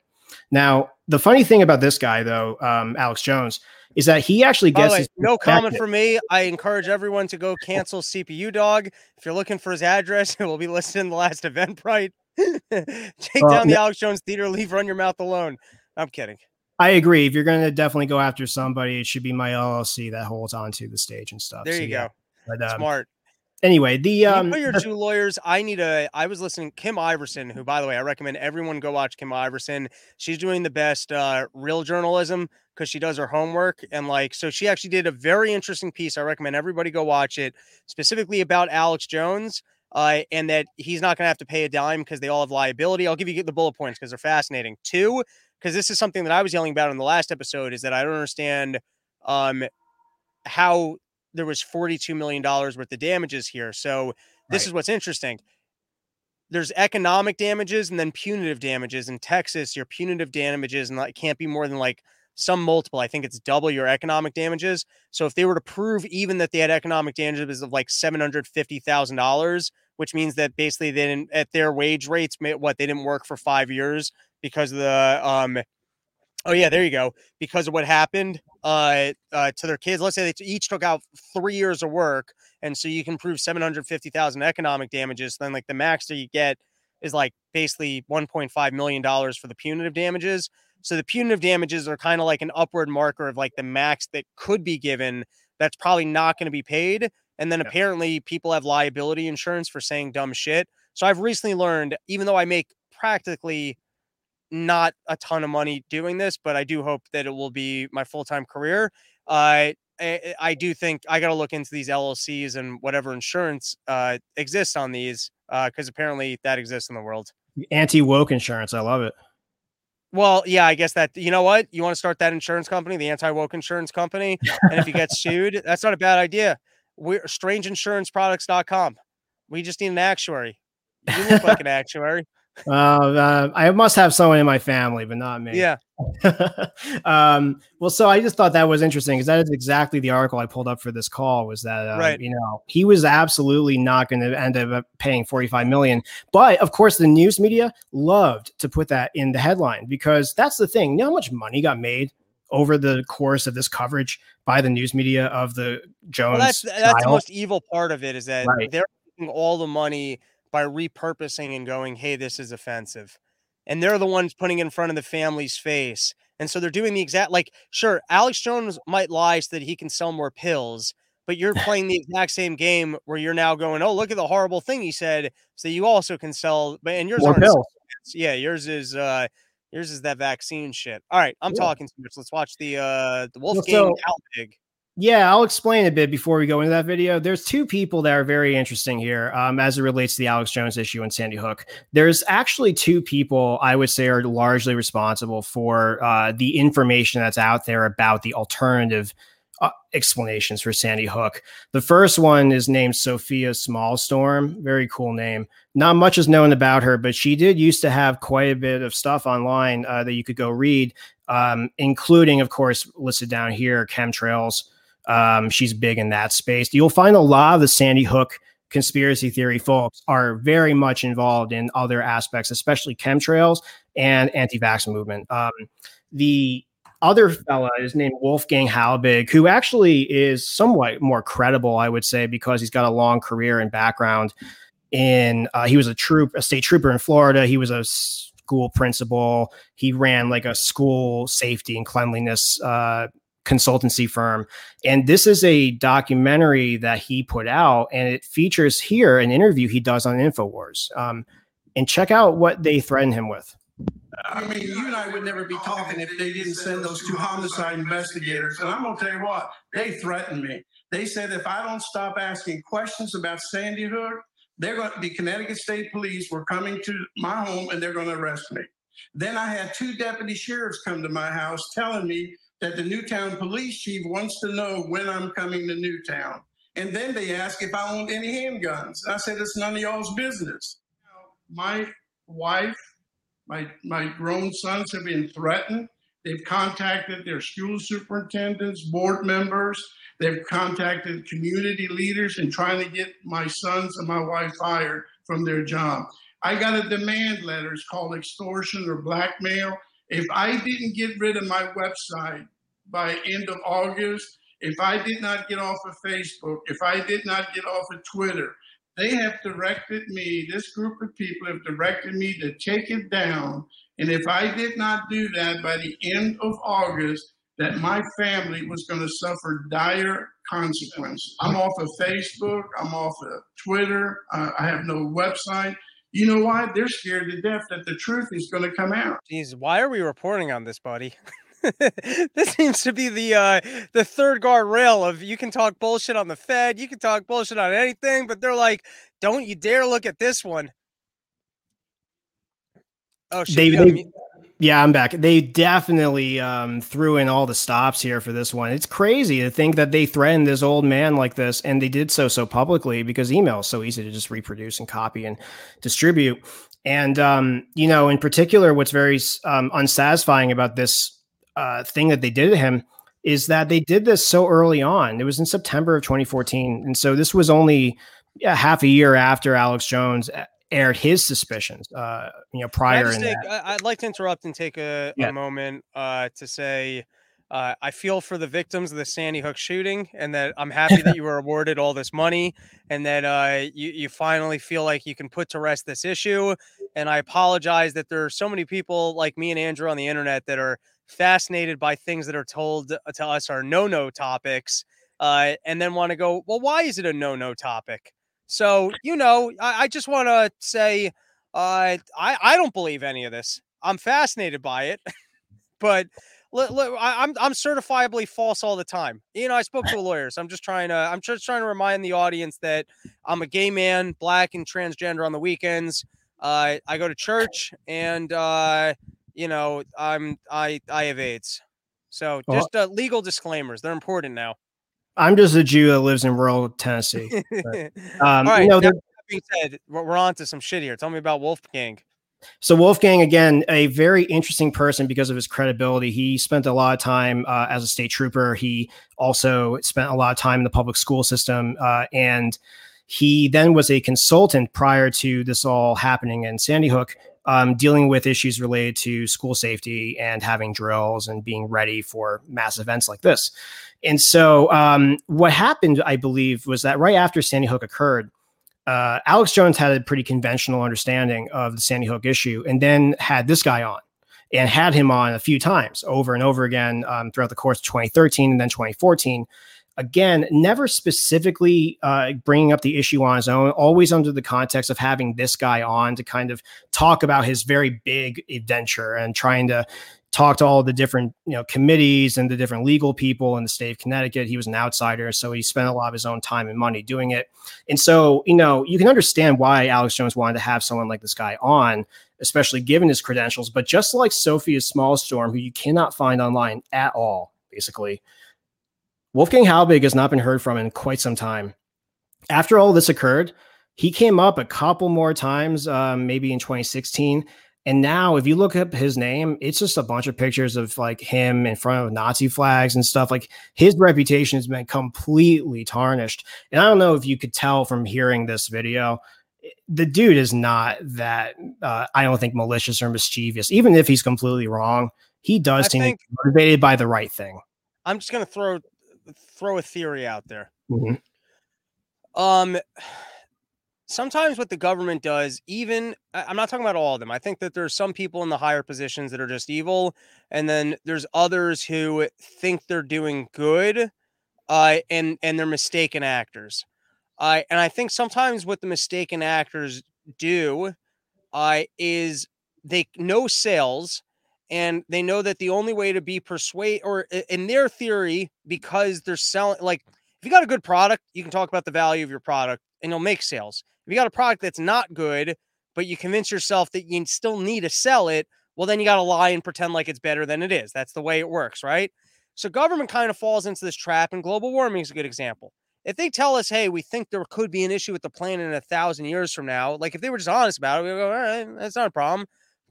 Now, the funny thing about this guy, though, um, Alex Jones, is that he actually gets way, no comment for me. I encourage everyone to go cancel CPU Dog. If you're looking for his address, it will be listed in the last event, right? Take down the Alex Jones Theater. Leave Run Your Mouth alone. I'm kidding. I agree. If you're going to definitely go after somebody, it should be my LLC that holds onto the stage and stuff. There so, you yeah. go. But, um, Smart. Anyway, the um, your two lawyers. I need a. I was listening Kim Iversen, who, by the way, I recommend everyone go watch Kim Iversen. She's doing the best uh, real journalism because she does her homework and like so. She actually did a very interesting piece. I recommend everybody go watch it, specifically about Alex Jones. Uh, and that he's not going to have to pay a dime because they all have liability. I'll give you the bullet points because they're fascinating. Two, because this is something that I was yelling about in the last episode, is that I don't understand um, how there was $42 million worth of damages here. So this right. is what's interesting. There's economic damages and then punitive damages. In Texas, your punitive damages and that can't be more than like some multiple. I think it's double your economic damages. So if they were to prove even that they had economic damages of like seven hundred fifty thousand dollars, which means that basically they didn't at their wage rates, what they didn't work for five years because of the um Oh yeah, there you go. Because of what happened uh, uh, to their kids. Let's say they each took out three years of work, and so you can prove seven hundred fifty thousand economic damages. Then like the max that you get is like basically one point five million dollars for the punitive damages. So the punitive damages are kind of like an upward marker of like the max that could be given. That's probably not going to be paid. And then yeah. apparently people have liability insurance for saying dumb shit. So I've recently learned, even though I make practically not a ton of money doing this, but I do hope that it will be my full time career. Uh, I, I, do think I got to look into these LLCs and whatever insurance uh, exists on these because uh, apparently that exists in the world. Anti woke insurance. I love it. Well, yeah, I guess that you know what you want to start that insurance company, the anti woke insurance company, and if you get sued, that's not a bad idea. We're strangeinsuranceproducts.com. We just need an actuary. You look like an actuary. Uh, uh, I must have someone in my family, but not me. Yeah. um, well, so I just thought that was interesting because that is exactly the article I pulled up for this call. Was that uh, right? You know, he was absolutely not going to end up paying forty-five million, but of course, the news media loved to put that in the headline because that's the thing. You know how much money got made over the course of this coverage by the news media of the Jones. Well, that's that's the most evil part of it is that right. they're all the money by repurposing and going, hey, this is offensive. And they're the ones putting in front of the family's face. And so they're doing the exact like, sure, Alex Jones might lie so that he can sell more pills, but you're playing the exact same game where you're now going, oh, look at the horrible thing he said, so you also can sell. But and yours more pills. Yeah, yours is uh yours is that vaccine shit. All right, I'm yeah. talking too much. Let's watch the uh the Wolfgang well, so, yeah, I'll explain a bit before we go into that video. There's two people that are very interesting here um, as it relates to the Alex Jones issue and Sandy Hook. There's actually two people I would say are largely responsible for uh, the information that's out there about the alternative uh, explanations for Sandy Hook. The first one is named Sofia Smallstorm. Very cool name. Not much is known about her, but she did used to have quite a bit of stuff online uh, that you could go read, um, including, of course, listed down here, chemtrails. Um, she's big in that space. You'll find a lot of the Sandy Hook conspiracy theory folks are very much involved in other aspects, especially chemtrails and anti-vax movement. Um, the other fella is named Wolfgang Halbig, who actually is somewhat more credible, I would say, because he's got a long career and background in. Uh, he was a troop, a state trooper in Florida. He was a school principal. He ran like a school safety and cleanliness uh, consultancy firm. And this is a documentary that he put out, and it features here an interview he does on InfoWars. Um, and check out what they threaten him with. I mean, you and I would never be talking if they didn't send those two homicide investigators. And I'm going to tell you what, they threatened me. They said if I don't stop asking questions about Sandy Hook, they're going to, the Connecticut State Police were coming to my home and they're going to arrest me. Then I had two deputy sheriffs come to my house telling me that the Newtown police chief wants to know when I'm coming to Newtown. And then they ask if I own any handguns. I said, it's none of y'all's business. My wife, my, my grown sons have been threatened. They've contacted their school superintendents, board members. They've contacted community leaders and trying to get my sons and my wife fired from their job. I got a demand letter. It's called extortion or blackmail. If I didn't get rid of my website by end of August, if I did not get off of Facebook, if I did not get off of Twitter, they have directed me, this group of people have directed me to take it down. And if I did not do that by the end of August, that my family was going to suffer dire consequences. I'm off of Facebook. I'm off of Twitter. Uh, I have no website. You know why? They're scared to death that the truth is going to come out. Jeez, why are we reporting on this, buddy? this seems to be the uh the third guard rail of you can talk bullshit on the Fed, you can talk bullshit on anything, but they're like, don't you dare look at this one. Oh, shit, they, they, yeah, I'm back. They definitely um, threw in all the stops here for this one. It's crazy to think that they threatened this old man like this, and they did so so publicly because email is so easy to just reproduce and copy and distribute. And um, you know, in particular, what's very um, unsatisfying about this uh, thing that they did to him is that they did this so early on. It was in September of 2014, and so this was only a half a year after Alex Jones aired his suspicions. Uh, you know, prior. Take, I'd like to interrupt and take a, yeah. a moment uh, to say. Uh, I feel for the victims of the Sandy Hook shooting, and that I'm happy that you were awarded all this money, and that uh, you you finally feel like you can put to rest this issue. And I apologize that there are so many people like me and Andrew on the internet that are fascinated by things that are told uh, to us are no no topics, uh, and then want to go, well, why is it a no no topic? So, you know, I, I just want to say uh, I, I don't believe any of this. I'm fascinated by it, but look, look, I, I'm I'm certifiably false all the time. You know, I spoke to a lawyer, so I'm just trying to I'm just trying to remind the audience that I'm a gay man, black and transgender on the weekends. Uh, I go to church, and uh, you know, I'm I I have AIDS. So just uh, legal disclaimers. They're important now. I'm just a Jew that lives in rural Tennessee. But, um, All right. You know, that being said, we're on to some shit here. Tell me about Wolfgang. So Wolfgang, again, a very interesting person because of his credibility. He spent a lot of time uh, as a state trooper. He also spent a lot of time in the public school system, uh, and he then was a consultant prior to this all happening in Sandy Hook, um, dealing with issues related to school safety and having drills and being ready for mass events like this. And so, um, what happened, I believe, was that right after Sandy Hook occurred, uh, Alex Jones had a pretty conventional understanding of the Sandy Hook issue, and then had this guy on, and had him on a few times over and over again um, throughout the course of 2013 and then 2014. Again, never specifically uh, bringing up the issue on his own, always under the context of having this guy on to kind of talk about his very big adventure and trying to talk to all the different you know committees and the different legal people in the state of Connecticut. He was an outsider, so he spent a lot of his own time and money doing it. And so, you know, you can understand why Alex Jones wanted to have someone like this guy on, especially given his credentials. But just like Sofia Smallstorm, who you cannot find online at all, basically, Wolfgang Halbig has not been heard from in quite some time. After all this occurred, he came up a couple more times, um, maybe in 2016 and now, if you look up his name, it's just a bunch of pictures of like him in front of Nazi flags and stuff. Like his reputation has been completely tarnished. And I don't know if you could tell from hearing this video, the dude is not that, uh, I don't think malicious or mischievous. Even if he's completely wrong, he does I seem motivated by the right thing. I'm just going to throw throw a theory out there. Mm-hmm. Um, sometimes what the government does, even I'm not talking about all of them. I think that there's some people in the higher positions that are just evil, and then there's others who think they're doing good, uh, and and they're mistaken actors. Uh, and I think sometimes what the mistaken actors do, uh, is they know sales and they know that the only way to be persuade or in their theory because they're selling like if you got a good product you can talk about the value of your product and you'll make sales if you got a product that's not good, but you convince yourself that you still need to sell it, well, then you got to lie and pretend like it's better than it is. That's the way it works, right? So government kind of falls into this trap, and global warming is a good example. If they tell us, hey, we think there could be an issue with the planet in a thousand years from now, like if they were just honest about it, we go, all right, that's not a problem.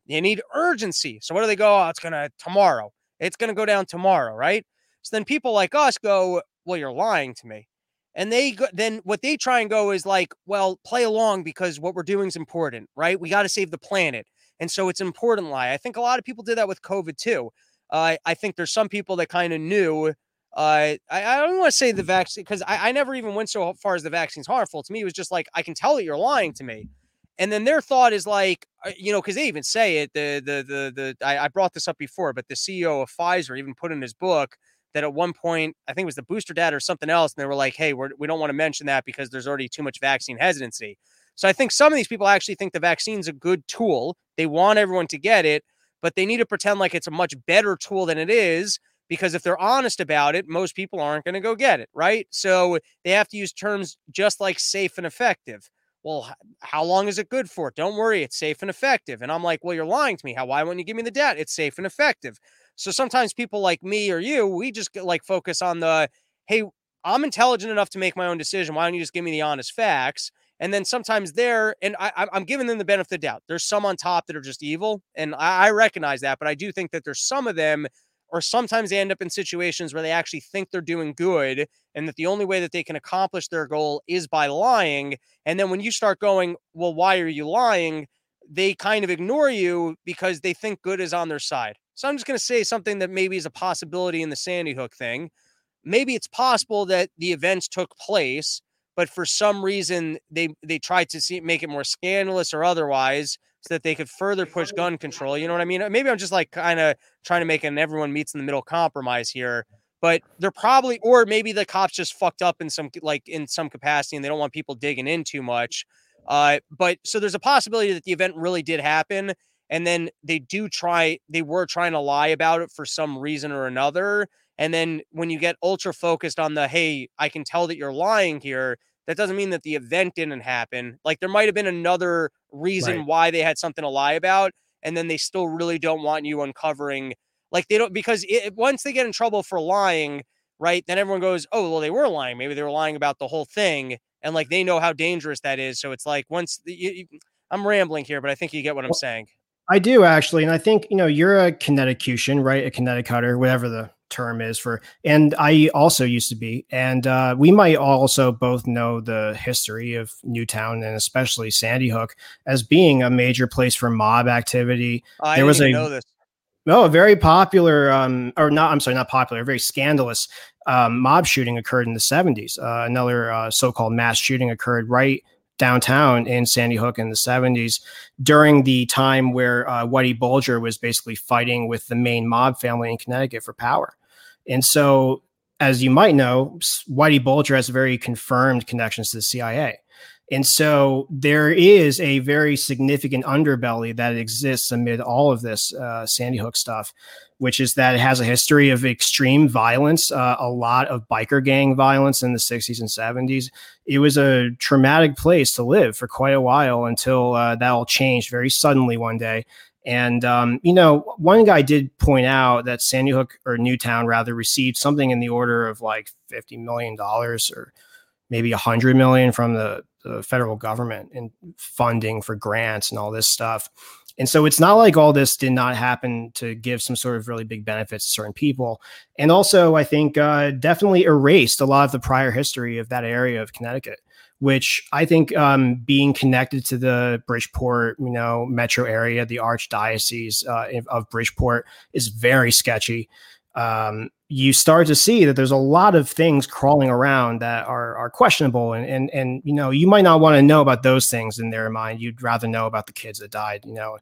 You need urgency. So what do they go? Oh, it's gonna tomorrow. It's gonna go down tomorrow, right? So then people like us go, well, you're lying to me. And they go, then what they try and go is like, well, play along because what we're doing is important, right? We got to save the planet. And so it's important lie. I think a lot of people did that with COVID too. Uh, I think there's some people that kind of knew. Uh, I, I don't want to say the vaccine because I, I never even went so far as the vaccine's harmful. To me, it was just like, I can tell that you're lying to me. And then their thought is like, uh, you know, because they even say it. The the the the I, I brought this up before, but the CEO of Pfizer even put in his book that at one point, I think it was the booster data or something else, and they were like, hey, we're, we don't want to mention that because there's already too much vaccine hesitancy. So I think some of these people actually think the vaccine's a good tool. They want everyone to get it, but they need to pretend like it's a much better tool than it is because if they're honest about it, most people aren't going to go get it, right? So they have to use terms just like safe and effective. Well, how long is it good for? Don't worry, it's safe and effective. And I'm like, well, you're lying to me. How? Why won't you give me the data? It's safe and effective. So sometimes people like me or you, we just get, like focus on the, hey, I'm intelligent enough to make my own decision. Why don't you just give me the honest facts? And then sometimes there, and I, am giving them the benefit of the doubt. There's some on top that are just evil, and I, I recognize that. But I do think that there's some of them, or sometimes they end up in situations where they actually think they're doing good, and that the only way that they can accomplish their goal is by lying. And then when you start going, well, why are you lying? They kind of ignore you because they think good is on their side. So I'm just going to say something that maybe is a possibility in the Sandy Hook thing. Maybe it's possible that the events took place, but for some reason they they tried to see make it more scandalous or otherwise so that they could further push gun control. You know what I mean? Maybe I'm just like kind of trying to make an everyone meets in the middle compromise here. But they're probably, or maybe the cops just fucked up in some like in some capacity, and they don't want people digging in too much. Uh, but so there's a possibility that the event really did happen, and then they do try they were trying to lie about it for some reason or another and then when you get ultra focused on the hey i can tell that you're lying here that doesn't mean that the event didn't happen like there might have been another reason right. why they had something to lie about and then they still really don't want you uncovering like they don't because it, once they get in trouble for lying right then everyone goes oh well they were lying maybe they were lying about the whole thing and like they know how dangerous that is so it's like once you, you, i'm rambling here but i think you get what i'm saying I do actually, and I think you know you're a Connecticutian, right? A Connecticutter, whatever the term is for. And I also used to be, and uh, we might also both know the history of Newtown and especially Sandy Hook as being a major place for mob activity. Oh, there was a know this. No, oh, a very popular, um, or not, I'm sorry, not popular, very scandalous um, mob shooting occurred in the 70s. Uh, another uh, so called mass shooting occurred right downtown in Sandy Hook in the 70s during the time where uh, Whitey Bulger was basically fighting with the main mob family in Connecticut for power. And so, as you might know, Whitey Bulger has very confirmed connections to the CIA. And so there is a very significant underbelly that exists amid all of this uh, Sandy Hook stuff which is that it has a history of extreme violence, uh, a lot of biker gang violence in the 60s and 70s. It was a traumatic place to live for quite a while until uh, that all changed very suddenly one day. And, um, you know, one guy did point out that Sandy Hook or Newtown rather received something in the order of like $50 million or maybe 100 million from the, the federal government in funding for grants and all this stuff. And so it's not like all this did not happen to give some sort of really big benefits to certain people. And also, I think uh, definitely erased a lot of the prior history of that area of Connecticut, which I think um, being connected to the Bridgeport, you know, metro area, the archdiocese uh, of Bridgeport is very sketchy. Um, you start to see that there's a lot of things crawling around that are are questionable and and and you know you might not want to know about those things in their mind you'd rather know about the kids that died you know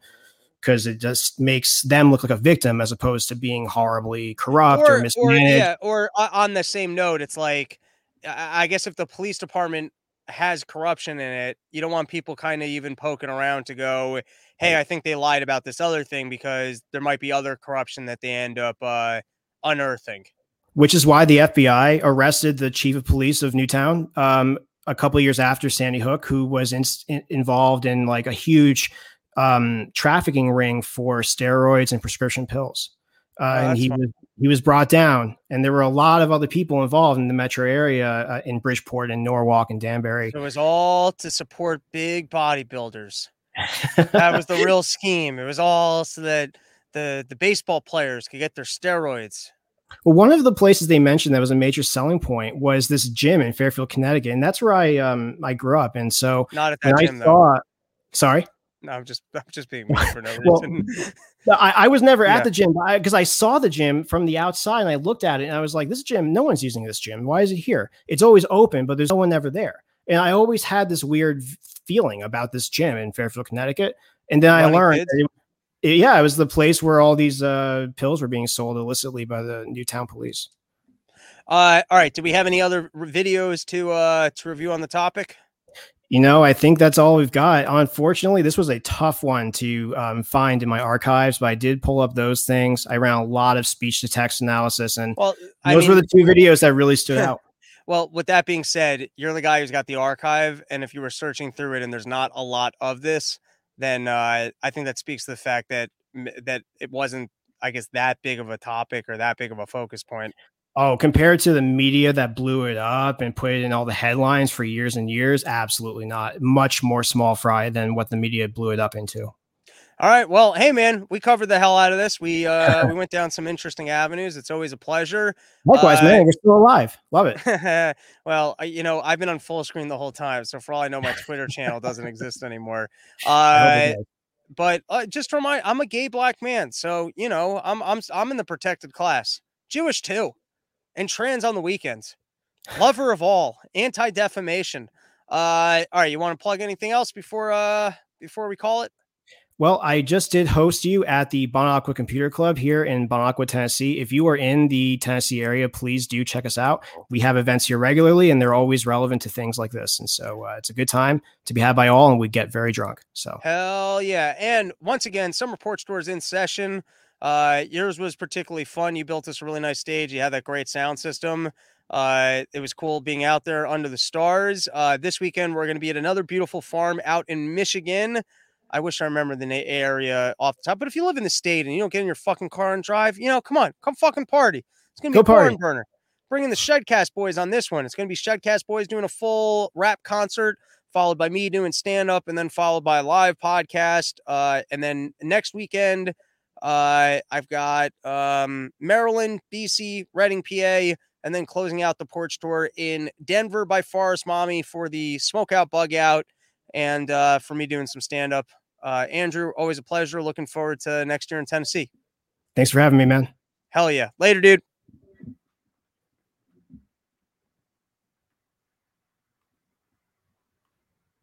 because it just makes them look like a victim as opposed to being horribly corrupt or, or mismanaged. Or, yeah, or on the same note, it's like I guess if the police department has corruption in it, you don't want people kind of even poking around to go, "Hey, I think they lied about this other thing," because there might be other corruption that they end up uh, unearthing. Which is why the FBI arrested the chief of police of Newtown um, a couple years after Sandy Hook, who was in, in, involved in like a huge um, trafficking ring for steroids and prescription pills. Uh, oh, and he was he was brought down, and there were a lot of other people involved in the metro area uh, in Bridgeport and Norwalk and Danbury. It was all to support big bodybuilders. that was the real scheme. It was all so that the the baseball players could get their steroids. Well, one of the places they mentioned that was a major selling point was this gym in Fairfield, Connecticut, and that's where I um I grew up. And so not at that gym, I saw, Sorry. No, I'm just I'm just being for no reason. well, I, I, was never at yeah. the gym because I, I, saw the gym from the outside and I looked at it and I was like, this gym, no one's using this gym. Why is it here? It's always open, but there's no one ever there. And I always had this weird feeling about this gym in Fairfield, Connecticut. And then I learned, it- yeah, it was the place where all these uh, pills were being sold illicitly by the Newtown police. Uh, all right. Do we have any other videos to uh to review on the topic? You know, I think that's all we've got. Unfortunately, this was a tough one to um, find in my archives, but I did pull up those things. I ran a lot of speech to text analysis, and Well, those mean, were the two videos that really stood out. well, with that being said, you're the guy who's got the archive, and if you were searching through it and there's not a lot of this, then uh, I think that speaks to the fact that that it wasn't, I guess, that big of a topic or that big of a focus point. Oh, compared to the media that blew it up and put it in all the headlines for years and years, absolutely not. Much more small fry than what the media blew it up into. All right. Well, hey man, we covered the hell out of this. We uh we went down some interesting avenues. It's always a pleasure. Likewise, Uh, man, we're still alive. Love it. well, you know, I've been on full screen the whole time, so for all I know, my Twitter channel doesn't exist anymore. Uh, but uh, just remind, I'm a gay black man, so you know, I'm I'm I'm in the protected class. Jewish too, and trans on the weekends. Lover of all, anti defamation. Uh, all right, you want to plug anything else before uh before we call it? Well, I just did host you at the Bon Aqua Computer Club here in Bon Aqua, Tennessee. If you are in the Tennessee area, please do check us out. We have events here regularly, and they're always relevant to things like this. And so uh, it's a good time to be had by all, and we get very drunk. So Hell yeah. And once again, some report stores in session. Uh, yours was particularly fun. You built this really nice stage. You had that great sound system. Uh, it was cool being out there under the stars. Uh, this weekend, we're going to be at another beautiful farm out in Michigan. I wish I remember the na- area off the top, but if you live in the state and you don't get in your fucking car and drive, you know, come on, come fucking party. It's going to be Go a party. burner. Bringing the Shedcast boys on this one. It's going to be Shedcast boys doing a full rap concert followed by me doing stand up, and then followed by a live podcast. Uh, and then next weekend, uh, I've got um, Maryland, DC, Reading, PA, and then closing out the porch tour in Denver by Forest Mommy for the Smokeout Bug Out, and uh, for me doing some stand up. Uh, Andrew, always a pleasure. Looking forward to next year in Tennessee. thanks for having me, man. Hell yeah. Later, dude.